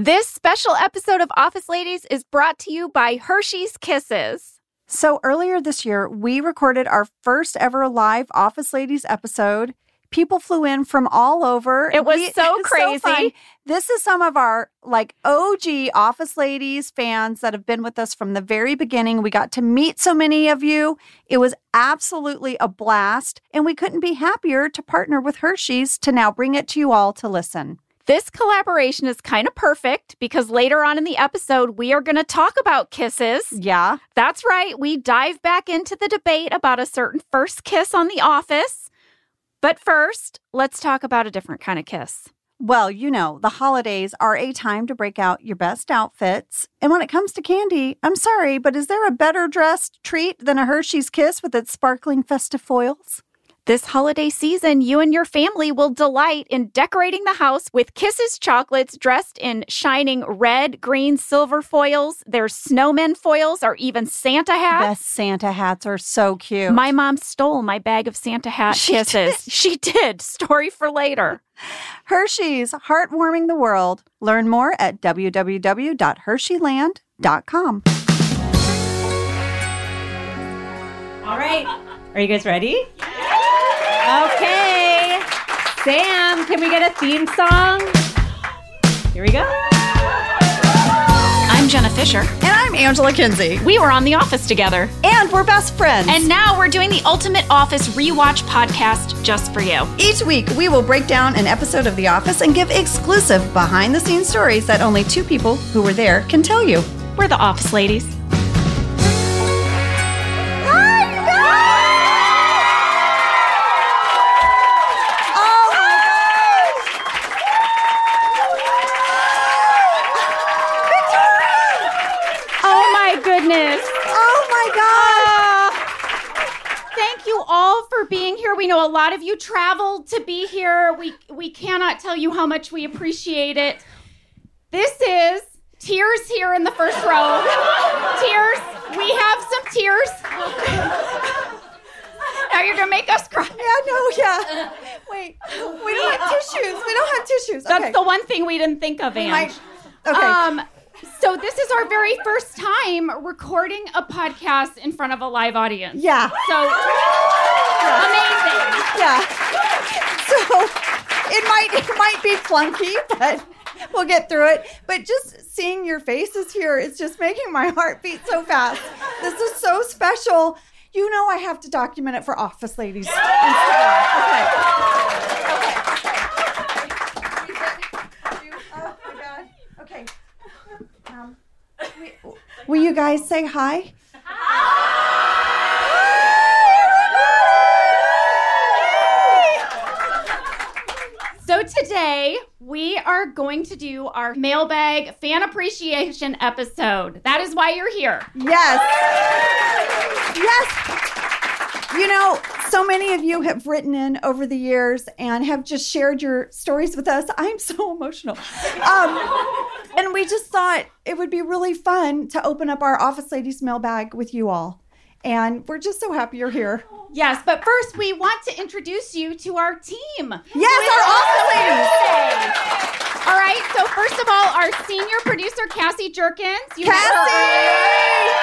This special episode of Office Ladies is brought to you by Hershey's Kisses. So, earlier this year, we recorded our first ever live Office Ladies episode. People flew in from all over. It was We- so crazy. fun. this is some of our like OG Office Ladies fans that have been with us from the very beginning. We got to meet so many of you. It was absolutely a blast, and we couldn't be happier to partner with Hershey's to now bring it to you all to listen. This collaboration is kind of perfect because later on in the episode, we are going to talk about kisses. Yeah. That's right. We dive back into the debate about a certain first kiss on The Office. But first, let's talk about a different kind of kiss. Well, you know, the holidays are a time to break out your best outfits. And when it comes to candy, I'm sorry, but is there a better dressed treat than a Hershey's Kiss with its sparkling festive foils? This holiday season, you and your family will delight in decorating the house with Kisses chocolates dressed in shining red, green, silver foils. There's snowmen foils or even Santa hats. Best Santa hats are so cute. My mom stole my bag of Santa hat She kisses. She did. Story for later. Hershey's, heartwarming the world. Learn more at www.hersheyland.com. All right. Are you guys ready? Okay. Sam, can we get a theme song? Here we go. I'm Jenna Fischer. And I'm Angela Kinsey. We were on The Office together. And we're best friends. And now we're doing the Ultimate Office Rewatch podcast just for you. Each week, we will break down an episode of The Office and give exclusive behind the scenes stories that only two people who were there can tell you. We're the Office Ladies. All for being here. We know a lot of you traveled to be here. We we cannot tell you how much we appreciate it. This is tears here in the first row. tears. We have some tears. now you're gonna make us cry. Yeah, no, yeah. Wait, we don't have tissues. We don't have tissues. That's okay. the one thing we didn't think of, Ange. okay. Um, so this is our very first time recording a podcast in front of a live audience. yeah, So amazing. yeah. So it might it might be clunky, but we'll get through it. But just seeing your faces here is just making my heart beat so fast. This is so special. You know I have to document it for Office Ladies. Instagram. Okay. Oh my God. Okay. Um, we- will you guys say hi? So today we are going to do our mailbag fan appreciation episode. That is why you're here. Yes. Yes. You know, so many of you have written in over the years and have just shared your stories with us. I'm so emotional. Um, and we just thought it would be really fun to open up our Office Ladies mailbag with you all. And we're just so happy you're here. Yes, but first we want to introduce you to our team. Yes, our Office Ladies. All right, so first of all, our senior producer, Cassie Jerkins. You Cassie!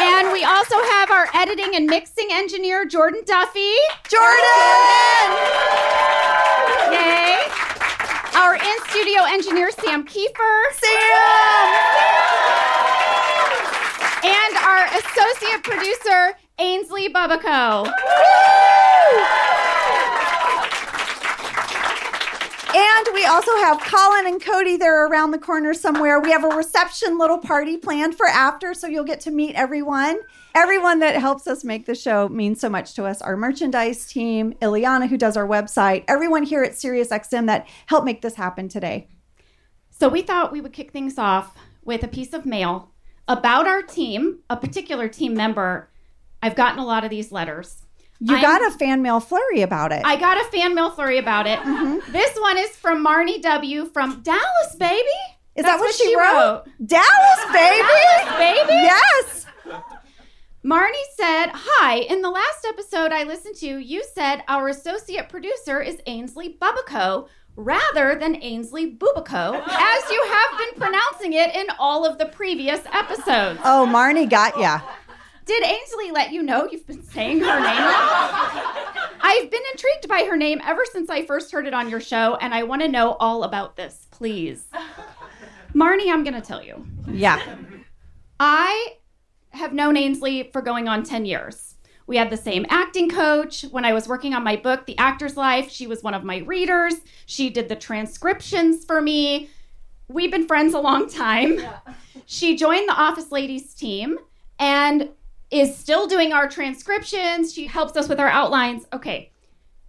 And we also have our editing and mixing engineer, Jordan Duffy. Jordan! Yay. Our in studio engineer, Sam Kiefer. Sam! And our associate producer, Ainsley Bubico. And we also have Colin and Cody. They're around the corner somewhere. We have a reception little party planned for after, so you'll get to meet everyone. Everyone that helps us make the show means so much to us. Our merchandise team, Ileana, who does our website, everyone here at SiriusXM that helped make this happen today. So we thought we would kick things off with a piece of mail about our team, a particular team member. I've gotten a lot of these letters. You I'm- got a fan mail flurry about it. I got a fan mail flurry about it. Mm-hmm. This one is from Marnie W. from Dallas, baby. Is That's that what, she, wrote? Dallas, baby! Dallas, baby. Yes! Marnie said, Hi, in the last episode I listened to, you said our associate producer is Ainsley Bubico rather than Ainsley Bubico, as you have been pronouncing it in all of the previous episodes. Oh, Marnie got ya. Did Ainsley let you know you've been saying her name? I've been intrigued by her name ever since I first heard it on your show, and I want to know all about this, please. Marnie, I'm going to tell you. Yeah. I have known Ainsley for going on 10 years. We had the same acting coach. When I was working on my book, The Actor's Life, she was one of my readers. She did the transcriptions for me. We've been friends a long time. She joined the Office Ladies team and is still doing our transcriptions. She helps us with our outlines. Okay,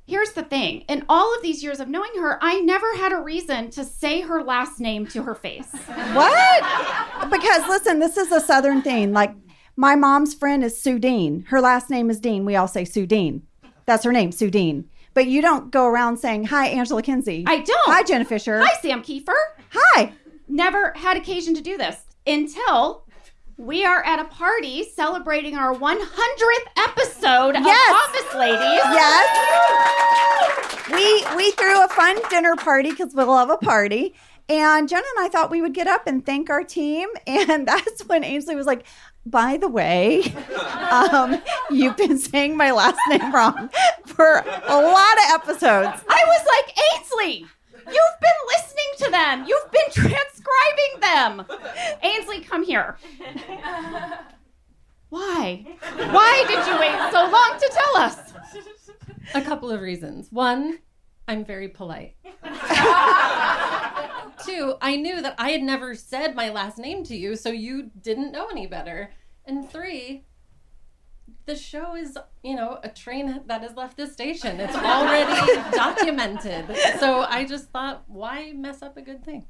here's the thing in all of these years of knowing her, I never had a reason to say her last name to her face. What? Because listen, this is a Southern thing. Like my mom's friend is Sue Dean. Her last name is Dean. We all say Sue Dean. That's her name, Sue Dean. But you don't go around saying, Hi, Angela Kinsey. I don't. Hi, Jenna Fischer. Hi, Sam Kiefer. Hi. Never had occasion to do this until we are at a party celebrating our 100th episode Yes. of Office Ladies. Yes. We we threw a fun dinner party because we love a party. And Jenna and I thought we would get up and thank our team. And that's when Ainsley was like, by the way, um, you've been saying my last name wrong for a lot of episodes. I was like, Ainsley, you've been listening to them. You've been transcribing them. Ainsley, come here. Why? Why did you wait so long to tell us? A couple of reasons. One, I'm very polite. Two, I knew that I had never said my last name to you, so you didn't know any better. And three, the show is, you know, a train that has left the station. It's already documented. So I just thought, why mess up a good thing?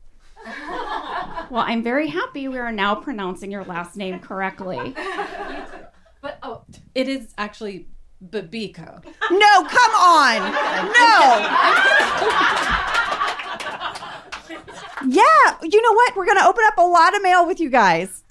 Well, I'm very happy we are now pronouncing your last name correctly. But oh, it is actually Babico. No, come on. No. Yeah, you know what? We're going to open up a lot of mail with you guys.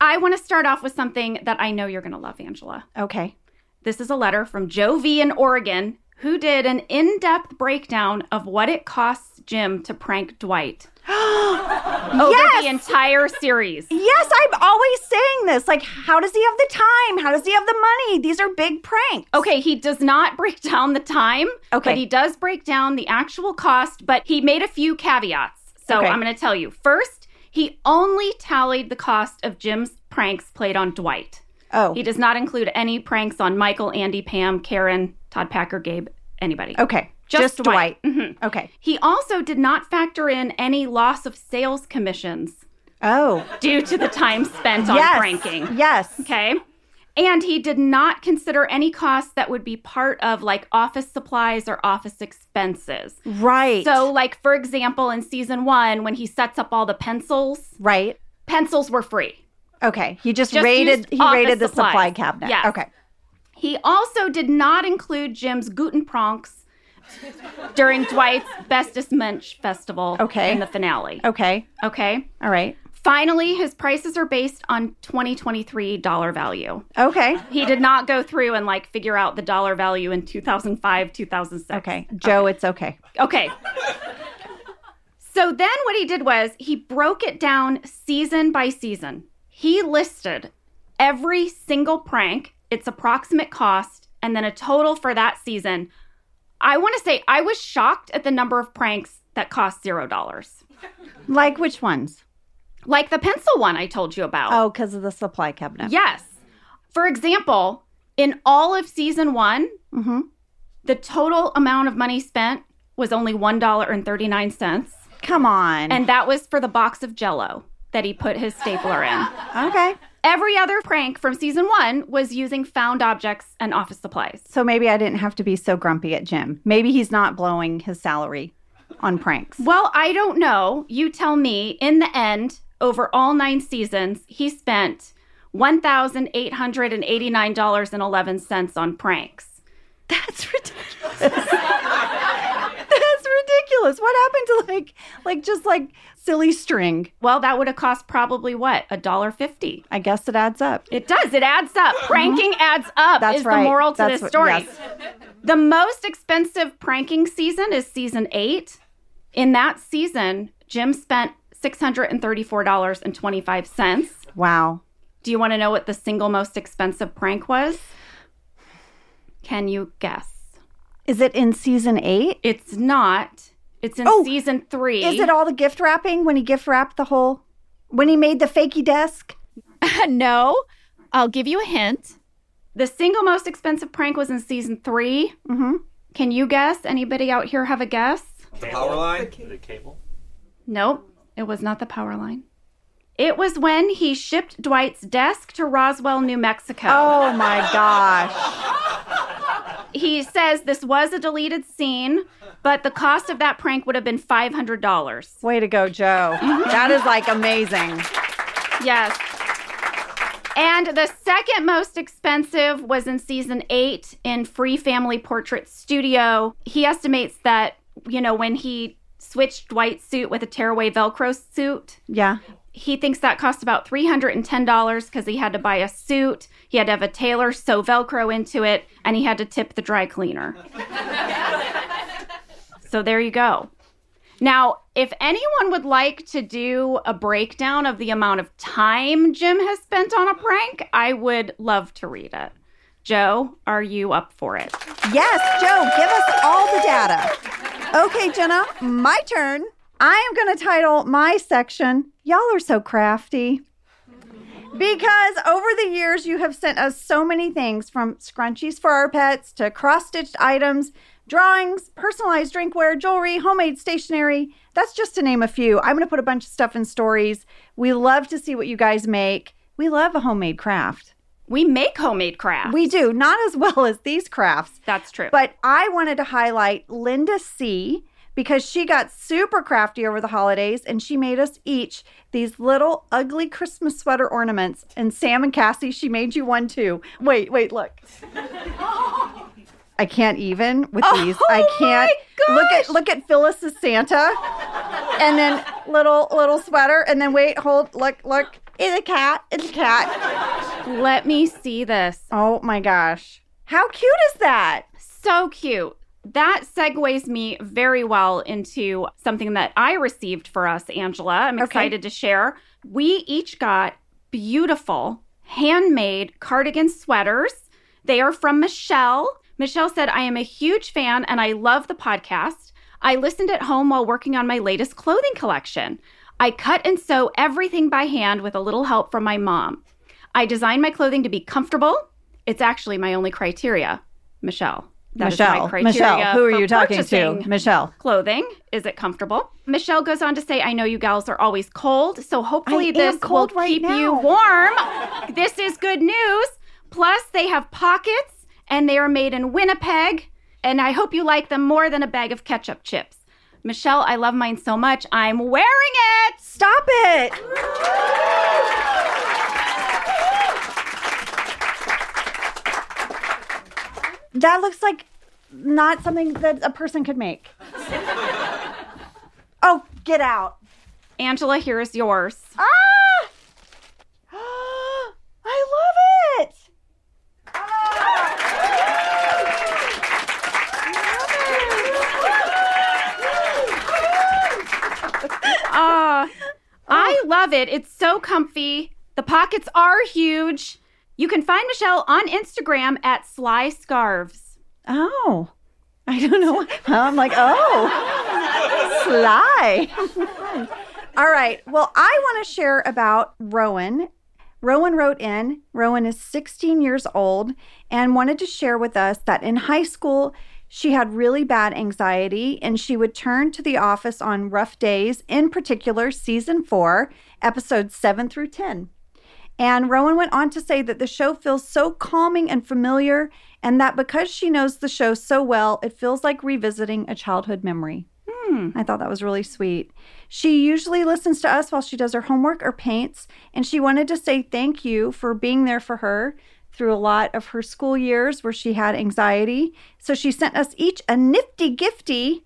I want to start off with something that I know you're going to love, Angela. Okay. This is a letter from Joe V in Oregon, who did an in depth breakdown of what it costs Jim to prank Dwight over Yes! the entire series. Yes, I'm always saying this. Like, how does he have the time? How does he have the money? These are big pranks. Okay, he does not break down the time, Okay. but he does break down the actual cost, but he made a few caveats. So Okay. I'm going to tell you. First, he only tallied the cost of Jim's pranks played on Dwight. Oh, He does not include any pranks on Michael, Andy, Pam, Karen, Todd Packer, Gabe, anybody. okay. Just Just, Dwight. Dwight. Mm-hmm. Okay. He also did not factor in any loss of sales commissions Oh, due to the time spent on yes. pranking. Yes. Okay. And he did not consider any costs that would be part of like office supplies or office expenses. Right. So, like, for example, in season one, when he sets up all the pencils, right. pencils were free. Okay. He just, Just rated. He rated the supplies. supply cabinet. Yes. Okay. He also did not include Jim's Guten Pronks during Dwight's Bestest Mensch festival Okay. in the finale. Okay. Okay. All right. Finally, his prices are based on 2023 dollar value. Okay. He did not go through and like figure out the dollar value in 2005, 2006. Okay. Joe, it's okay. Okay. So then what he did was he broke it down season by season. He listed every single prank, its approximate cost, and then a total for that season. I want to say I was shocked at the number of pranks that cost zero dollars. Like which ones? Like the pencil one I told you about. Oh, because of the supply cabinet. Yes. For example, in all of season one, Mm-hmm. the total amount of money spent was only $1.39. Come on. And that was for the box of jello that he put his stapler in. okay. Every other prank from season one was using found objects and office supplies. So maybe I didn't have to be so grumpy at Jim. Maybe he's not blowing his salary on pranks. Well, I don't know. You tell me. In the end, over all nine seasons, he spent $1,889.11 on pranks. That's ridiculous. That's ridiculous. What happened to like like just like silly string? Well, that would have cost probably what? A dollar fifty. I guess it adds up. It does. It adds up. Mm-hmm. Pranking adds up That's is right. the moral to That's this what- story. yes. The most expensive pranking season is season eight. In that season, Jim spent $634.25. Wow. Do you want to know what the single most expensive prank was? Can you guess? Is it in season eight? It's not. It's in Oh, season three. Is it all the gift wrapping when he gift wrapped the whole when he made the fakey desk? no. I'll give you a hint. The single most expensive prank was in season 3 Mm-hmm. Can you guess? Anybody out here have a guess? The power line? The cable? Nope, it was not the power line. It was when he shipped Dwight's desk to Roswell, New Mexico. Oh my gosh. He says this was a deleted scene, but the cost of that prank would have been $500. Way to go, Joe. Mm-hmm. That is like amazing. Yes. And the second most expensive was in season eight in Free Family Portrait Studio. He estimates that, you know, when he switched Dwight's suit with a tearaway Velcro suit, Yeah. he thinks that cost about $310 because he had to buy a suit, he had to have a tailor sew Velcro into it, and he had to tip the dry cleaner. so there you go. Now, if anyone would like to do a breakdown of the amount of time Jim has spent on a prank, I would love to read it. Joe, are you up for it? Yes, Joe, give us all the data. Okay, Jenna, my turn. I am going to title my section, Y'all Are So Crafty. Because over the years, you have sent us so many things from scrunchies for our pets to cross stitched items, drawings, personalized drinkware, jewelry, homemade stationery. That's just to name a few. I'm going to put a bunch of stuff in stories. We love to see what you guys make. We love a homemade craft. We make homemade crafts. We do, not as well as these crafts. That's true. But I wanted to highlight Linda C because she got super crafty over the holidays and she made us each these little ugly Christmas sweater ornaments. And Sam and Cassie, she made you one too. Wait, wait, look. I can't even with oh these. I Oh can't my look at look at Phyllis's Santa. And then little little sweater and then wait, hold, look, look. It's a cat. It's a cat. Let me see this. Oh my gosh. How cute is that? So cute. That segues me very well into something that I received for us, Angela. I'm Okay. excited to share. We each got beautiful handmade cardigan sweaters. They are from Michelle. Michelle said, I am a huge fan and I love the podcast. I listened at home while working on my latest clothing collection. I cut and sew everything by hand with a little help from my mom. I design my clothing to be comfortable. It's actually my only criteria. Michelle. That Michelle. criteria Michelle, who are you talking to? Michelle. Clothing. Is it comfortable? Michelle goes on to say, I know you gals are always cold, so hopefully I this cold will right keep you warm. this is good news. Plus, they have pockets and they are made in Winnipeg, and I hope you like them more than a bag of ketchup chips. Michelle, I love mine so much. I'm wearing it. Stop it. That looks like not something that a person could make. oh, get out. Angela, here is yours. Ah! I love it. Ah, I love it. It's so comfy. The pockets are huge. You can find Michelle on Instagram at Sly Scarves. Oh, I don't know. I'm like, oh, sly. All right. Well, I want to share about Rowan. Rowan wrote in. Rowan is 16 years old and wanted to share with us that in high school, she had really bad anxiety and she would turn to the office on rough days, in particular, season four, episodes seven through 10. And Rowan went on to say that the show feels so calming and familiar, and that because she knows the show so well, it feels like revisiting a childhood memory. Hmm. I thought that was really sweet. She usually listens to us while she does her homework or paints, and she wanted to say thank you for being there for her through a lot of her school years where she had anxiety. So she sent us each a nifty gifty.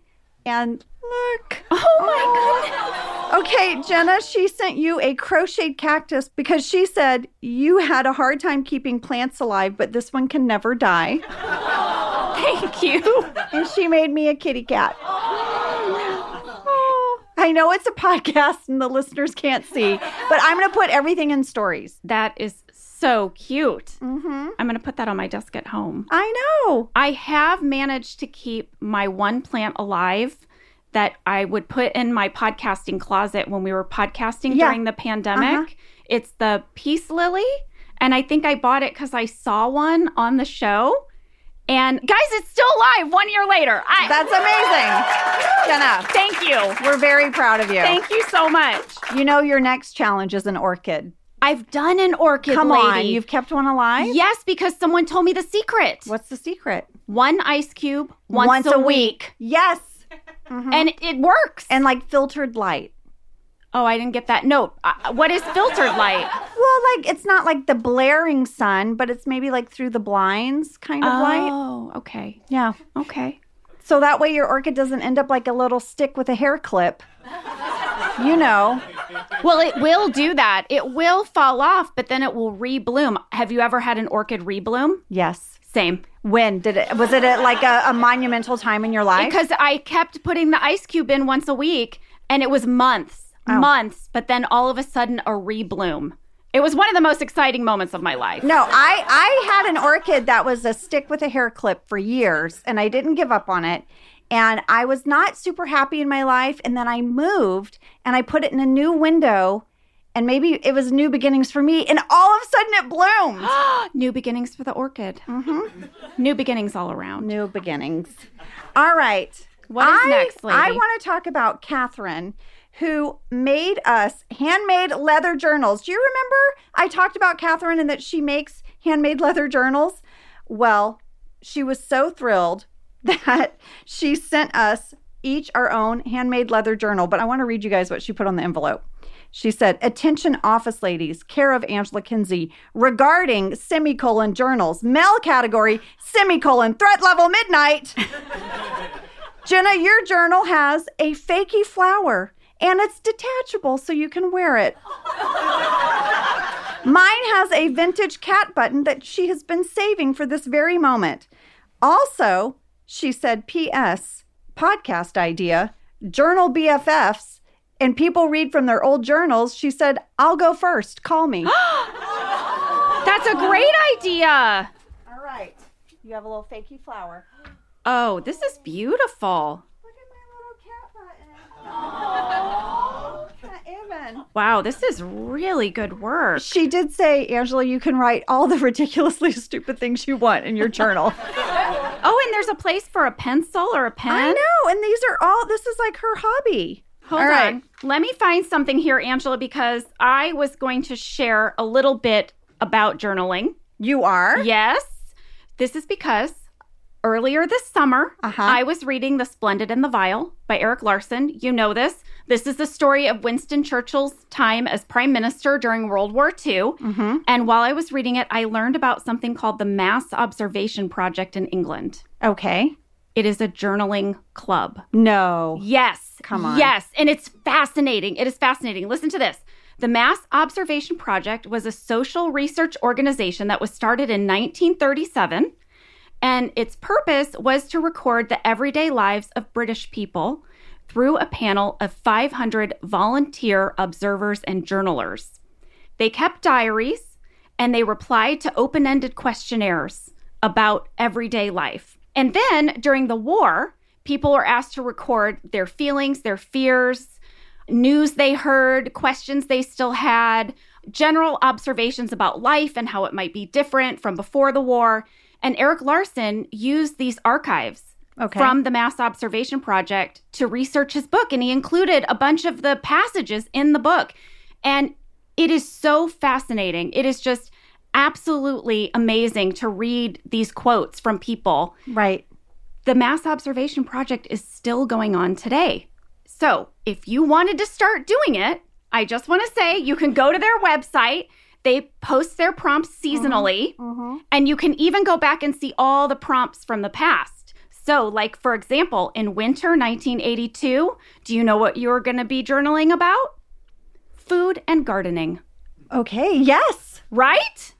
And Look. Oh my oh. goodness. Okay, Jenna, she sent you a crocheted cactus because she said you had a hard time keeping plants alive, but this one can never die. Thank you. And she made me a kitty cat. Oh. I know it's a podcast and the listeners can't see, but I'm going to put everything in stories. That is so cute. Mm-hmm. I'm going to put that on my desk at home. I know. I have managed to keep my one plant alive that I would put in my podcasting closet when we were podcasting Yeah. during the pandemic. Uh-huh. It's the peace lily. And I think I bought it because I saw one on the show. And guys, it's still alive one year later. I, That's amazing. Jenna, thank you. we're very proud of you. Thank you so much. you know your next challenge is an orchid. I've done an orchid Come lady. on, you've kept one alive? Yes, because someone told me the secret. What's the secret? One ice cube once, a, week. Yes. Mhm. And it works. and like filtered light. oh, I didn't get that note. Uh, what is filtered light? Well, like it's not like the blaring sun, but it's maybe like through the blinds kind of light. Oh, okay. Yeah. Okay. So that way your orchid doesn't end up like a little stick with a hair clip. You know. Well, it will do that. It will fall off, but then it will rebloom. Have you ever had an orchid rebloom? Yes. Same. When did it? Was it a, like a, a monumental time in your life? Because I kept putting the ice cube in once a week and it was months, Oh. months, but then all of a sudden a rebloom. It was one of the most exciting moments of my life. No, I I had an orchid that was a stick with a hair clip for years, and I didn't give up on it. And I was not super happy in my life. And then I moved and I put it in a new window, and maybe it was new beginnings for me. And all of a sudden it bloomed. New beginnings for the orchid. Mm-hmm. New beginnings all around. new beginnings. All right. What is I, next, lady? I want to talk about Catherine, who made us handmade leather journals. Do you remember I talked about Catherine and that she makes handmade leather journals? Well, she was so thrilled that she sent us each our own handmade leather journal. But I want to read you guys what she put on the envelope. She said, Attention office ladies, care of Angela Kinsey, regarding semicolon journals, male category, semicolon, threat level midnight. Jenna, your journal has a fakey flower and it's detachable so you can wear it. Mine has a vintage cat button that she has been saving for this very moment. Also, she said, P.S. podcast idea, journal BFFs, and people read from their old journals. She said, I'll go first. Call me. That's a great idea. All right. You have a little fakey flower. Oh, this is beautiful. Look at my little cat button. Not even. Wow, this is really good work. She did say, Angela, you can write all the ridiculously stupid things you want in your journal. Oh, and there's a place for a pencil or a pen. I know. And these are all, this is like her hobby. Hold All right. on. Let me find something here, Angela, because I was going to share a little bit about journaling. You are? Yes. This is because earlier this summer, Uh-huh. I was reading The Splendid and the Vile by Erik Larson. You know this. This is the story of Winston Churchill's time as prime minister during World War II. Mm-hmm. And while I was reading it, I learned about something called the Mass Observation Project in England. Okay. It is a journaling club. No. Yes. Come on. Yes. And it's fascinating. It is fascinating. Listen to this. The Mass Observation Project was a social research organization that was started in 1937. And its purpose was to record the everyday lives of British people through a panel of 500 volunteer observers and journalers. They kept diaries and they replied to open ended questionnaires about everyday life. And then during the war, people were asked to record their feelings, their fears, news they heard, questions they still had, general observations about life and how it might be different from before the war. And Erik Larson used these archives Okay. from the Mass Observation Project to research his book. And he included a bunch of the passages in the book. And it is so fascinating. It is just absolutely amazing to read these quotes from people. Right. The Mass Observation Project is still going on today. So if you wanted to start doing it, I just want to say you can go to their website. They post their prompts seasonally, Mm-hmm. and you can even go back and see all the prompts from the past. So, like for example, in winter 1982, do you know what you were going to be journaling about? Food and gardening, Okay, yes. right?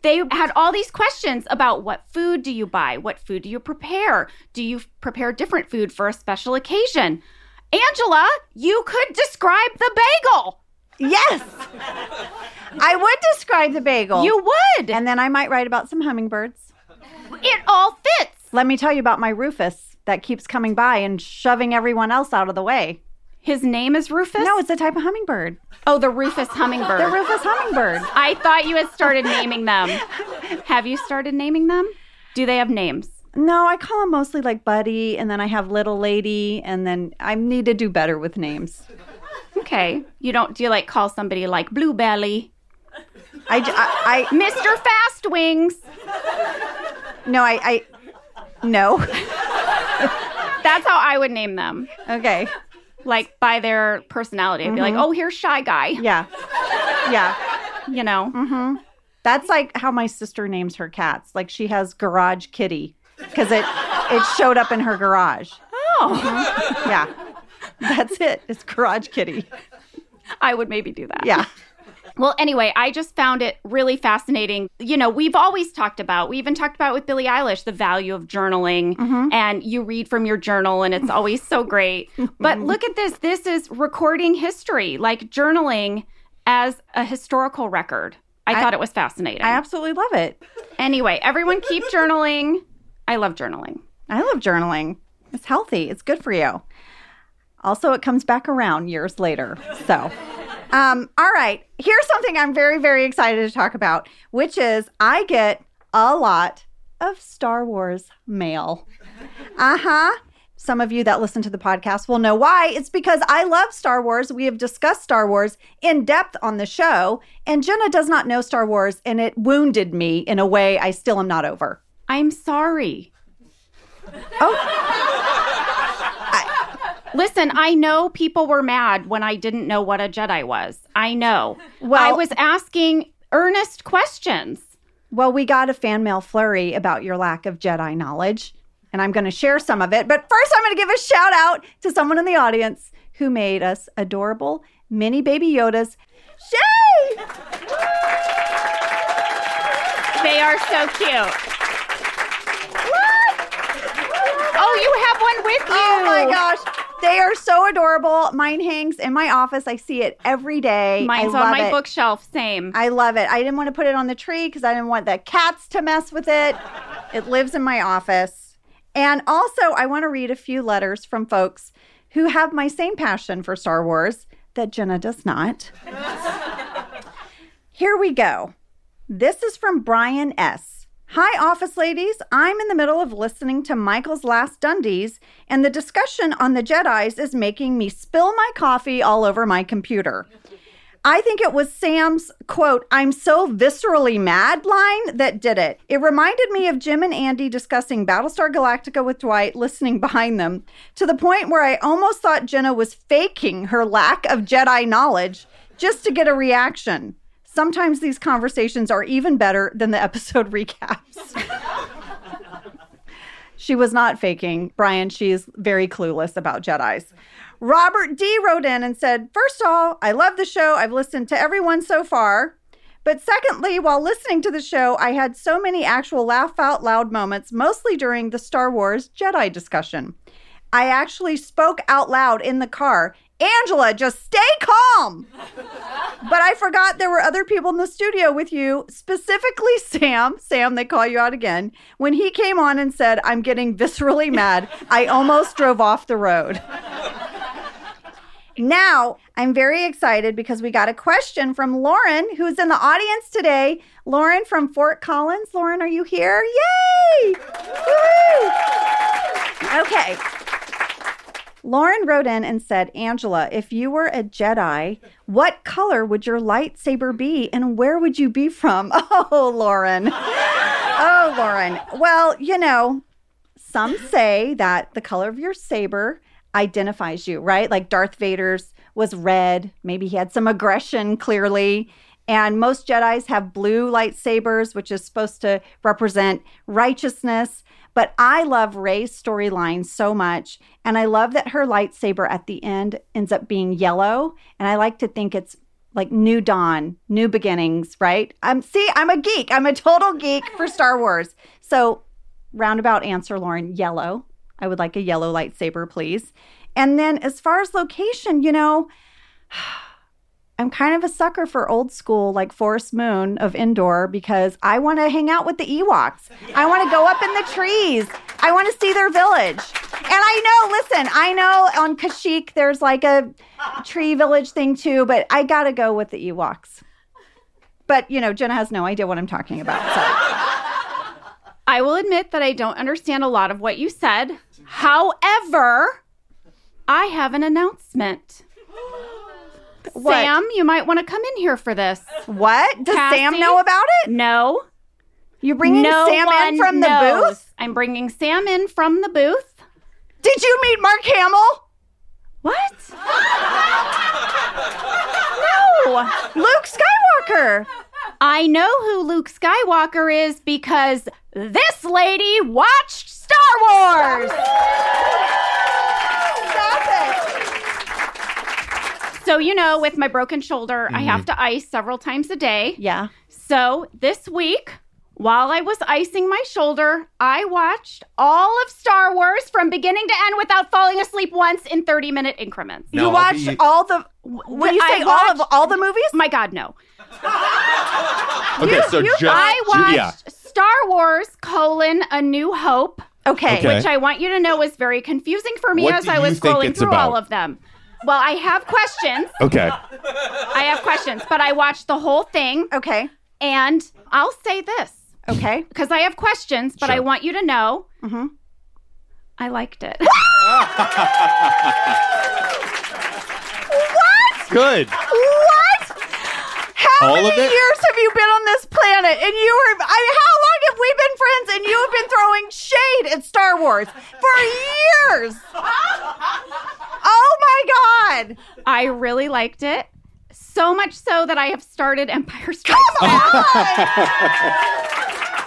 They had all these questions about what food do you buy? What food do you prepare? Do you prepare different food for a special occasion? Angela, you could describe the bagel. Yes. I would describe the bagel. You would. and then I might write about some hummingbirds. it all fits. Let me tell you about my Rufous that keeps coming by and shoving everyone else out of the way. His name is Rufus? No, it's a type of hummingbird. Oh, the Rufous hummingbird. The Rufous hummingbird. I thought you had started naming them. Have you started naming them? Do they have names? No, I call them mostly like Buddy, and then I have Little Lady, and then I need to do better with names. Okay. You don't do you like call somebody like Bluebelly? I Mr. Fast Wings. no, I, I, no. That's how I would name them. Okay, Like by their personality. I'd be like, oh, here's Shy Guy. yeah, yeah. You know? Mm-hmm. That's like how my sister names her cats. Like she has Garage Kitty because it it showed up in her garage. Oh, Yeah, that's it. It's Garage Kitty. I would maybe do that. Yeah. Well, anyway, I just found it really fascinating. You know, we've always talked about, we even talked about with Billie Eilish, the value of journaling. Mm-hmm. And you read from your journal, and it's always so great. But look at this this is recording history, like journaling as a historical record. I, thought it was fascinating. I absolutely love it. anyway, everyone keep journaling. I love journaling. I love journaling. It's healthy. It's good for you. Also, it comes back around years later. So, um, all right. Here's something I'm very, very excited to talk about, which is I get a lot of Star Wars mail. Uh huh. Some of you that listen to the podcast will know why. It's because I love Star Wars. We have discussed Star Wars in depth on the show, and Jenna does not know Star Wars, and it wounded me in a way I still am not over. I'm sorry. Oh, Listen, I know people were mad when I didn't know what a Jedi was. I know. Well- I was asking earnest questions. Well, we got a fan mail flurry about your lack of Jedi knowledge, and I'm going to share some of it. But first, I'm going to give a shout out to someone in the audience who made us adorable mini baby Yodas. Shay! They are so cute. Oh, you have one with you. Oh my gosh. They are so adorable. Mine hangs in my office. I see it every day. Mine's on my it. bookshelf. Same. I love it. I didn't want to put it on the tree because I didn't want the cats to mess with it. It lives in my office. And also, I want to read a few letters from folks who have my same passion for Star Wars that Jenna does not. Here we go. This is from Brian S. Hi, office ladies. I'm in the middle of listening to Michael's Last Dundies, and the discussion on the Jedi's is making me spill my coffee all over my computer. I think it was Sam's quote, I'm so viscerally mad line that did it. It reminded me of Jim and Andy discussing Battlestar Galactica with Dwight, listening behind them, to the point where I almost thought Jenna was faking her lack of Jedi knowledge just to get a reaction. Sometimes these conversations are even better than the episode recaps. She was not faking. Brian, she's very clueless about Jedi's. Robert D wrote in and said, First of all, I love the show. I've listened to everyone so far. But secondly, while listening to the show, I had so many actual laugh out loud moments, mostly during the Star Wars Jedi discussion. I actually spoke out loud in the car. Angela, just stay calm. But I forgot there were other people in the studio with you, specifically Sam. Sam, they call you out again. When he came on and said, I'm getting viscerally mad, I almost drove off the road. Now, I'm very excited because we got a question from Lauren, who's in the audience today. Lauren from Fort Collins. Lauren, are you here? Yay! Woo! Okay. Lauren wrote in and said, Angela, if you were a Jedi, what color would your lightsaber be and where would you be from? Oh, Lauren. Oh, Lauren. Well, you know, some say that the color of your saber identifies you, right? Like Darth Vader's was red. Maybe he had some aggression, clearly. And most Jedi's have blue lightsabers, which is supposed to represent righteousness. But I love Rey's storyline so much. And I love that her lightsaber at the end ends up being yellow. And I like to think it's like new dawn, new beginnings, right? I'm see, I'm a geek. I'm a total geek for Star Wars. So roundabout answer, Lauren, yellow. I would like a yellow lightsaber, please. And then as far as location, you know, I'm kind of a sucker for old school, like Forest Moon of Endor, because I want to hang out with the Ewoks. I want to go up in the trees. I want to see their village. And I know, listen, I know on Kashyyyk there's like a tree village thing too, but I got to go with the Ewoks. But, you know, Jenna has no idea what I'm talking about. So. I will admit that I don't understand a lot of what you said. However, I have an announcement. What? Sam, you might want to come in here for this. What? Does Sam know about it? No. You're bringing no Sam in from the booth? I'm bringing Sam in from the booth. Did you meet Mark Hamill? What? no. Luke Skywalker. I know who Luke Skywalker is because this lady watched Star Wars. So, you know, with my broken shoulder, I have mm-hmm. to ice several times a day. Yeah. So, this week, while I was icing my shoulder, I watched all of Star Wars from beginning to end without falling asleep once in 30 minute increments. No, you I'll watched be- all the. When you I say all of all the movies? My God, no. Okay, so you- just I watched yeah. Star Wars colon A New Hope, Okay. Okay. which I want you to know was very confusing for me What as I was scrolling it's through all of them. Well, I have questions. Okay. I have questions, but I watched the whole thing, Okay. and I'll say this Okay. because I have questions, but I Sure. want you to know Mhm. I liked it. What? Good. What? How All many of it? years have you been on this planet? And you were. I, how long have we been friends? And you have been throwing shade at Star Wars for years. Oh my God. I really liked it. So much so that I have started Empire Strikes Back.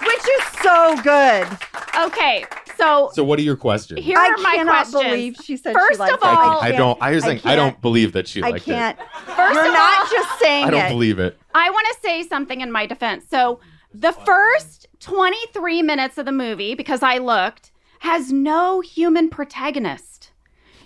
Which is so good. Okay, so So what are your questions? here I are my cannot questions. believe she said First she liked of it. all- I don't. I was I saying I, don't can't- believe that she I liked can't. First You're of not all- just saying. I don't it. believe it. I want to say something in my defense. So, the first 23 minutes of the movie, because I looked, has no human protagonist.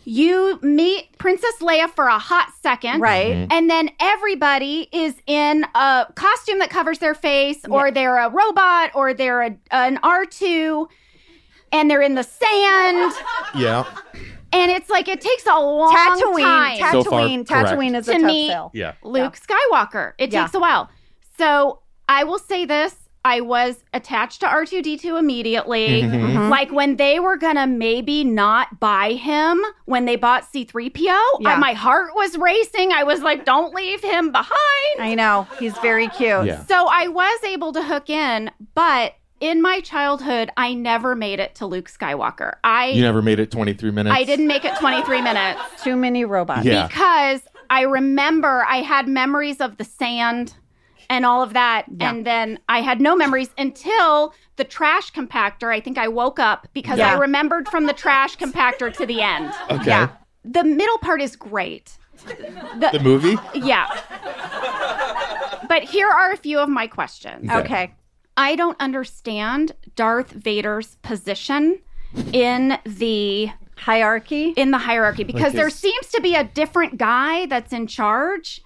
You meet Princess Leia for a hot second. Right. Mm-hmm. And then everybody is in a costume that covers their face, or they're a robot, or they're a, an R2, and they're in the sand. Yeah. And it's like it takes a long Tatooine. time. So far, Tatooine. correct. Tatooine is a To tough me- sell. Yeah. Luke Skywalker. It Yeah. takes a while. So I will say this. I was attached to R2D2 immediately. Mm-hmm. Like when they were gonna maybe not buy him when they bought C3PO, Yeah. I, my heart was racing. I was like, don't leave him behind. I know. He's very cute. Yeah. So I was able to hook in, but in my childhood, I never made it to Luke Skywalker. I You never made it 23 minutes. I didn't make it 23 minutes Too many robots. Yeah. because I remember I had memories of the sand and all of that. Yeah. And then I had no memories until the trash compactor. I think I woke up because Yeah. I remembered from the trash compactor to the end. Okay. Yeah. The middle part is great. The movie? Yeah. But here are a few of my questions. Okay. I don't understand Darth Vader's position in the Hierarchy. in the hierarchy because there his- seems to be a different guy that's in charge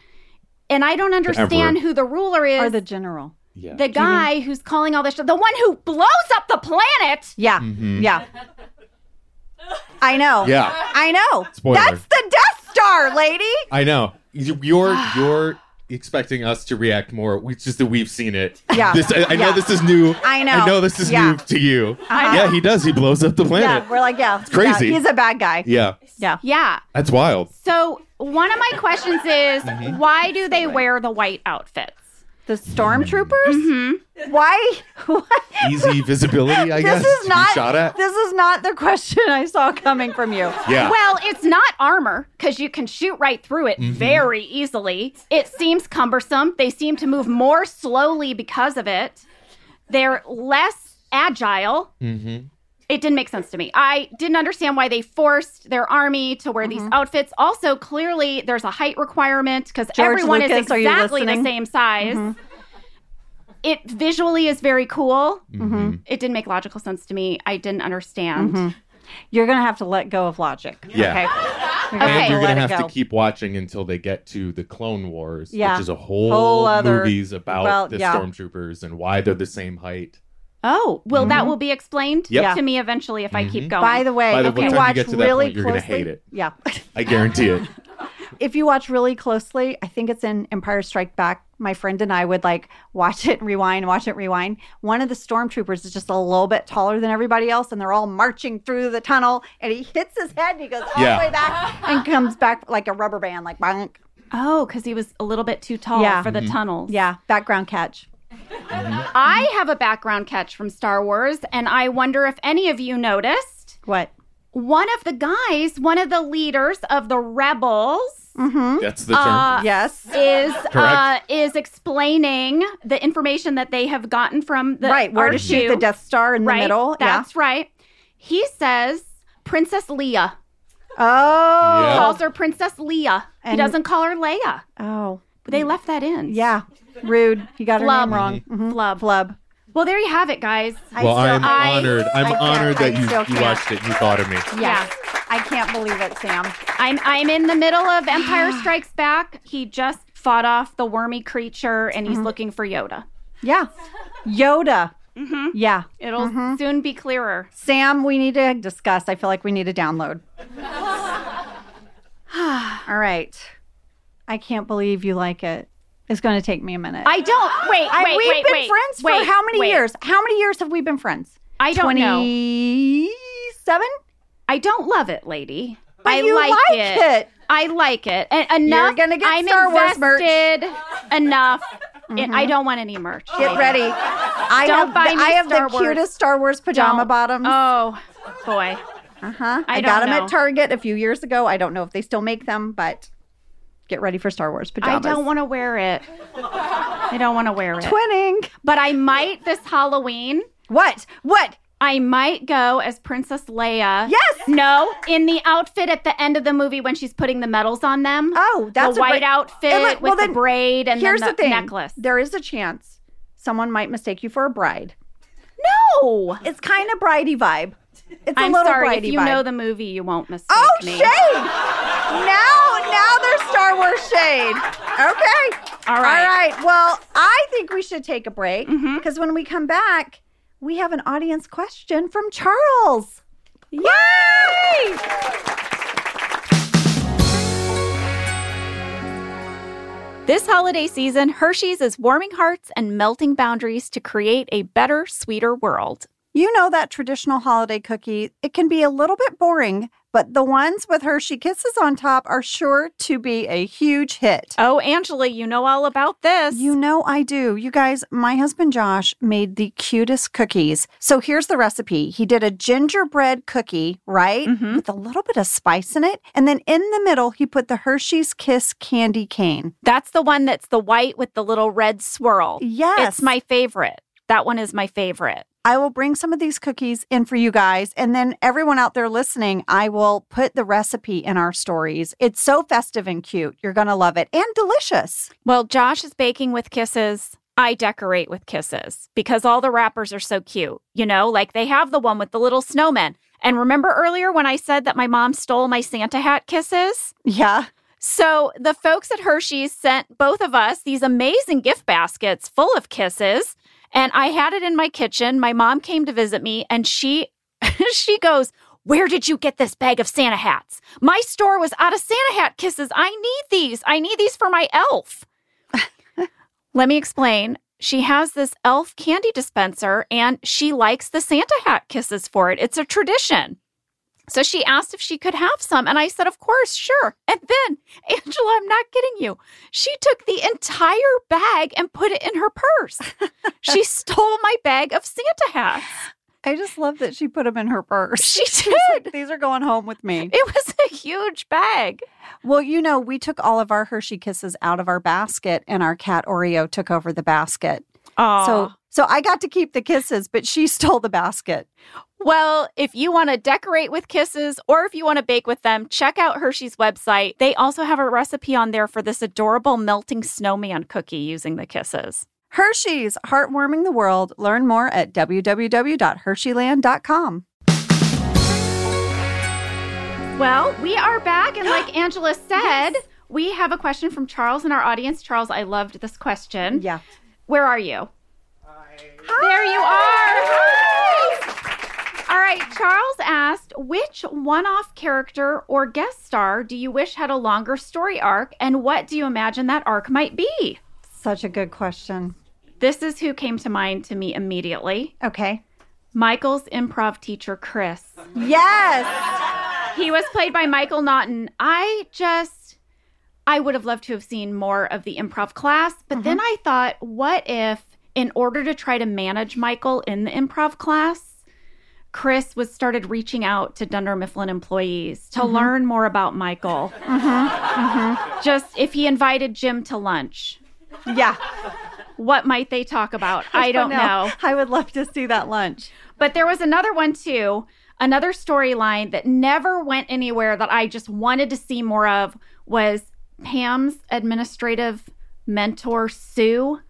and I don't understand emperor. who the ruler is. Or the general. Yeah. the guy who's calling all this shit, the one who blows up the planet. Yeah. Mm-hmm. Yeah. I know. Yeah. I know. Spoiler. That's the Death Star, lady. I know. You- You're you're expecting us to react more. We it's just that we've seen it. Yeah. This I, I know this is new. I know. I know this is Yeah. new to you. Uh-huh. Yeah, he does. He blows up the planet. Yeah. We're like, yeah. It's crazy. he's a bad guy. Yeah. Yeah. Yeah. That's wild. So one of my questions is Mm-hmm. why do they wear the white outfits? The The stormtroopers? Mhm. Why? What? Easy visibility, I guess, this is not. shot at. This is not the question I saw coming from you. Yeah. Well, it's not armor because you can shoot right through it Mm-hmm. very easily. It seems cumbersome. They seem to move more slowly because of it. They're less agile. mm-hmm. It didn't make sense to me. I didn't understand why they forced their army to wear these mm-hmm. outfits. Also, clearly, there's a height requirement because everyone Lucas, is exactly the same size. Mm-hmm. It visually is very cool. Mm-hmm. It didn't make logical sense to me. I didn't understand. Mm-hmm. You're gonna have to let go of logic. Yeah. Okay. You're Okay. And you're gonna have go. to keep watching until they get to the Clone Wars, Yeah. which is a whole, Whole other- movies about well, the yeah. stormtroopers and why they're the same height. Oh, well, that will be explained Mm-hmm. Yep. Mm-hmm. to me eventually if I keep going. By the way, By the if time you you watch get to that really point, you're gonna closely, hate it. Yeah. I guarantee it. if you watch really closely, I think it's in Empire Strike Back. My friend and I would like watch it and rewind, watch it, rewind. One of the stormtroopers is just a little bit taller than everybody else, and they're all marching through the tunnel, and he hits his head and he goes all Yeah. the way back and comes back like a rubber band, like bonk. oh, because he was a little bit too tall Yeah. for the tunnels. Yeah, background catch. I have a background catch from Star Wars, and I wonder if any of you noticed. What? One of the guys, one of the leaders of the rebels, That's the term. Uh, Yes. is uh, Correct. is explaining the information that they have gotten from the right, where to shoot the Death Star in right, the middle. That's right. He says Princess Leia. Oh. Yeah. Calls her Princess Leia. he doesn't call her Leia. Oh. They left that in. Yeah. Rude. You got her Flub. name wrong. Mm-hmm. Mhm. Flub. Flub. Well, there you have it, guys. I well, still- I'm I- honored. I'm I can't- honored I that you, still you can't. watched it and you thought of me. Yeah. I can't believe it, Sam. I'm I'm in the middle of Empire Strikes Back. He just fought off the wormy creature and Mm-hmm. he's looking for Yoda. Yeah. Yoda. Mm-hmm. Yeah. It'll Mm-hmm. soon be clearer. Sam, we need to discuss. I feel like we need to download. All right. I can't believe you like it. It's going to take me a minute. I don't wait, I- wait, we've wait, been wait, friends wait, for how many wait. years? How many years have we been friends? I don't know. 27? I don't love it, lady. But I you like, like it. it. I like it. And enough. gonna get I'm Star Wars merch. enough. And I don't want any merch. Get lady. ready. I Don't have buy the, me I have Star the Wars. cutest Star Wars pajama Don't. bottoms. Oh boy. uh-huh. I I, got don't them know. at Target a few years ago. I don't know if they still make them, but get ready for Star Wars pajamas. I don't want to wear it. I don't want to wear it. Twinning. But I might this Halloween. What? What? I might go as Princess Leia. Yes. No, in the outfit at the end of the movie when she's putting the medals on them. Oh, that's the a white great- outfit look, well, with the braid and Here's then the, the, thing. necklace. There is a chance someone might mistake you for a bride. No. It's kind of bridey vibe. It's a I'm little sorry. bridey If you vibe. know the movie, you won't mistake Oh, me. shade! Now, now there's Star Wars shade. Okay. All All right. right. Well, I think we should take a break mm-hmm. because when we come back, we have an audience question from Charles. Yay! This holiday season, Hershey's is warming hearts and melting boundaries to create a better, sweeter world. You know that traditional holiday cookie, it can be a little bit boring, but the ones with Hershey Kisses on top are sure to be a huge hit. Oh, Angela, you know all about this. You know I do. You guys, my husband Josh made the cutest cookies. So here's the recipe. He did a gingerbread cookie, right? Mhm. With a little bit of spice in it. And then in the middle, he put the Hershey's Kiss candy cane. That's the one that's the white with the little red swirl. Yes. It's my favorite. That one is my favorite. I will bring some of these cookies in for you guys. And then everyone out there listening, I will put the recipe in our stories. It's so festive and cute. You're going to love it and delicious. Well, Josh is baking with kisses. I decorate with kisses because all the wrappers are so cute. You know, like they have the one with the little snowman. And remember earlier when I said that my mom stole my Santa hat kisses? Yeah. So the folks at Hershey's sent both of us these amazing gift baskets full of kisses. And I had it in my kitchen. My mom came to visit me and she she goes, Where did you get this bag of Santa hats? My store was out of Santa hat kisses. I need these. I need these for my elf. Let me explain. She has this elf candy dispenser and she likes the Santa hat kisses for it. It's a tradition. So she asked if she could have some. And I said, Of course, sure. And then, Angela, I'm not kidding you. She took the entire bag and put it in her purse. she stole my bag of Santa hats. I just love that she put them in her purse. She She's like, did. These are going home with me. It was a huge bag. Well, you know, we took all of our Hershey kisses out of our basket and our cat Oreo took over the basket. Oh. So so I got to keep the kisses, but she stole the basket. Well, if you want to decorate with kisses or if you want to bake with them, check out Hershey's website. They also have a recipe on there for this adorable melting snowman cookie using the kisses. Hershey's, heartwarming the world. Learn more at www.hersheyland.com. Well, we are back, and like Angela said, we have a question from Charles in our audience. Charles, I loved this question. Yeah. Where are you? There you are. All right, Charles asked, which one off character or guest star do you wish had a longer story arc, and what do you imagine that arc might be? Such a good question. This is who came to mind to me immediately Okay. Michael's improv teacher, Chris. Yes. He was played by Michael Naughton. I just, I would have loved to have seen more of the improv class, but mm-hmm. then I thought, what if, in order to try to manage Michael in the improv class, Chris was started reaching out to Dunder Mifflin employees to mm-hmm. learn more about Michael. Mm-hmm. Mm-hmm. Just if he invited Jim to lunch, Yeah. what might they talk about? I don't know. I would love to see that lunch. But there was another one too, another storyline that never went anywhere that I just wanted to see more of was Pam's administrative mentor, Sue,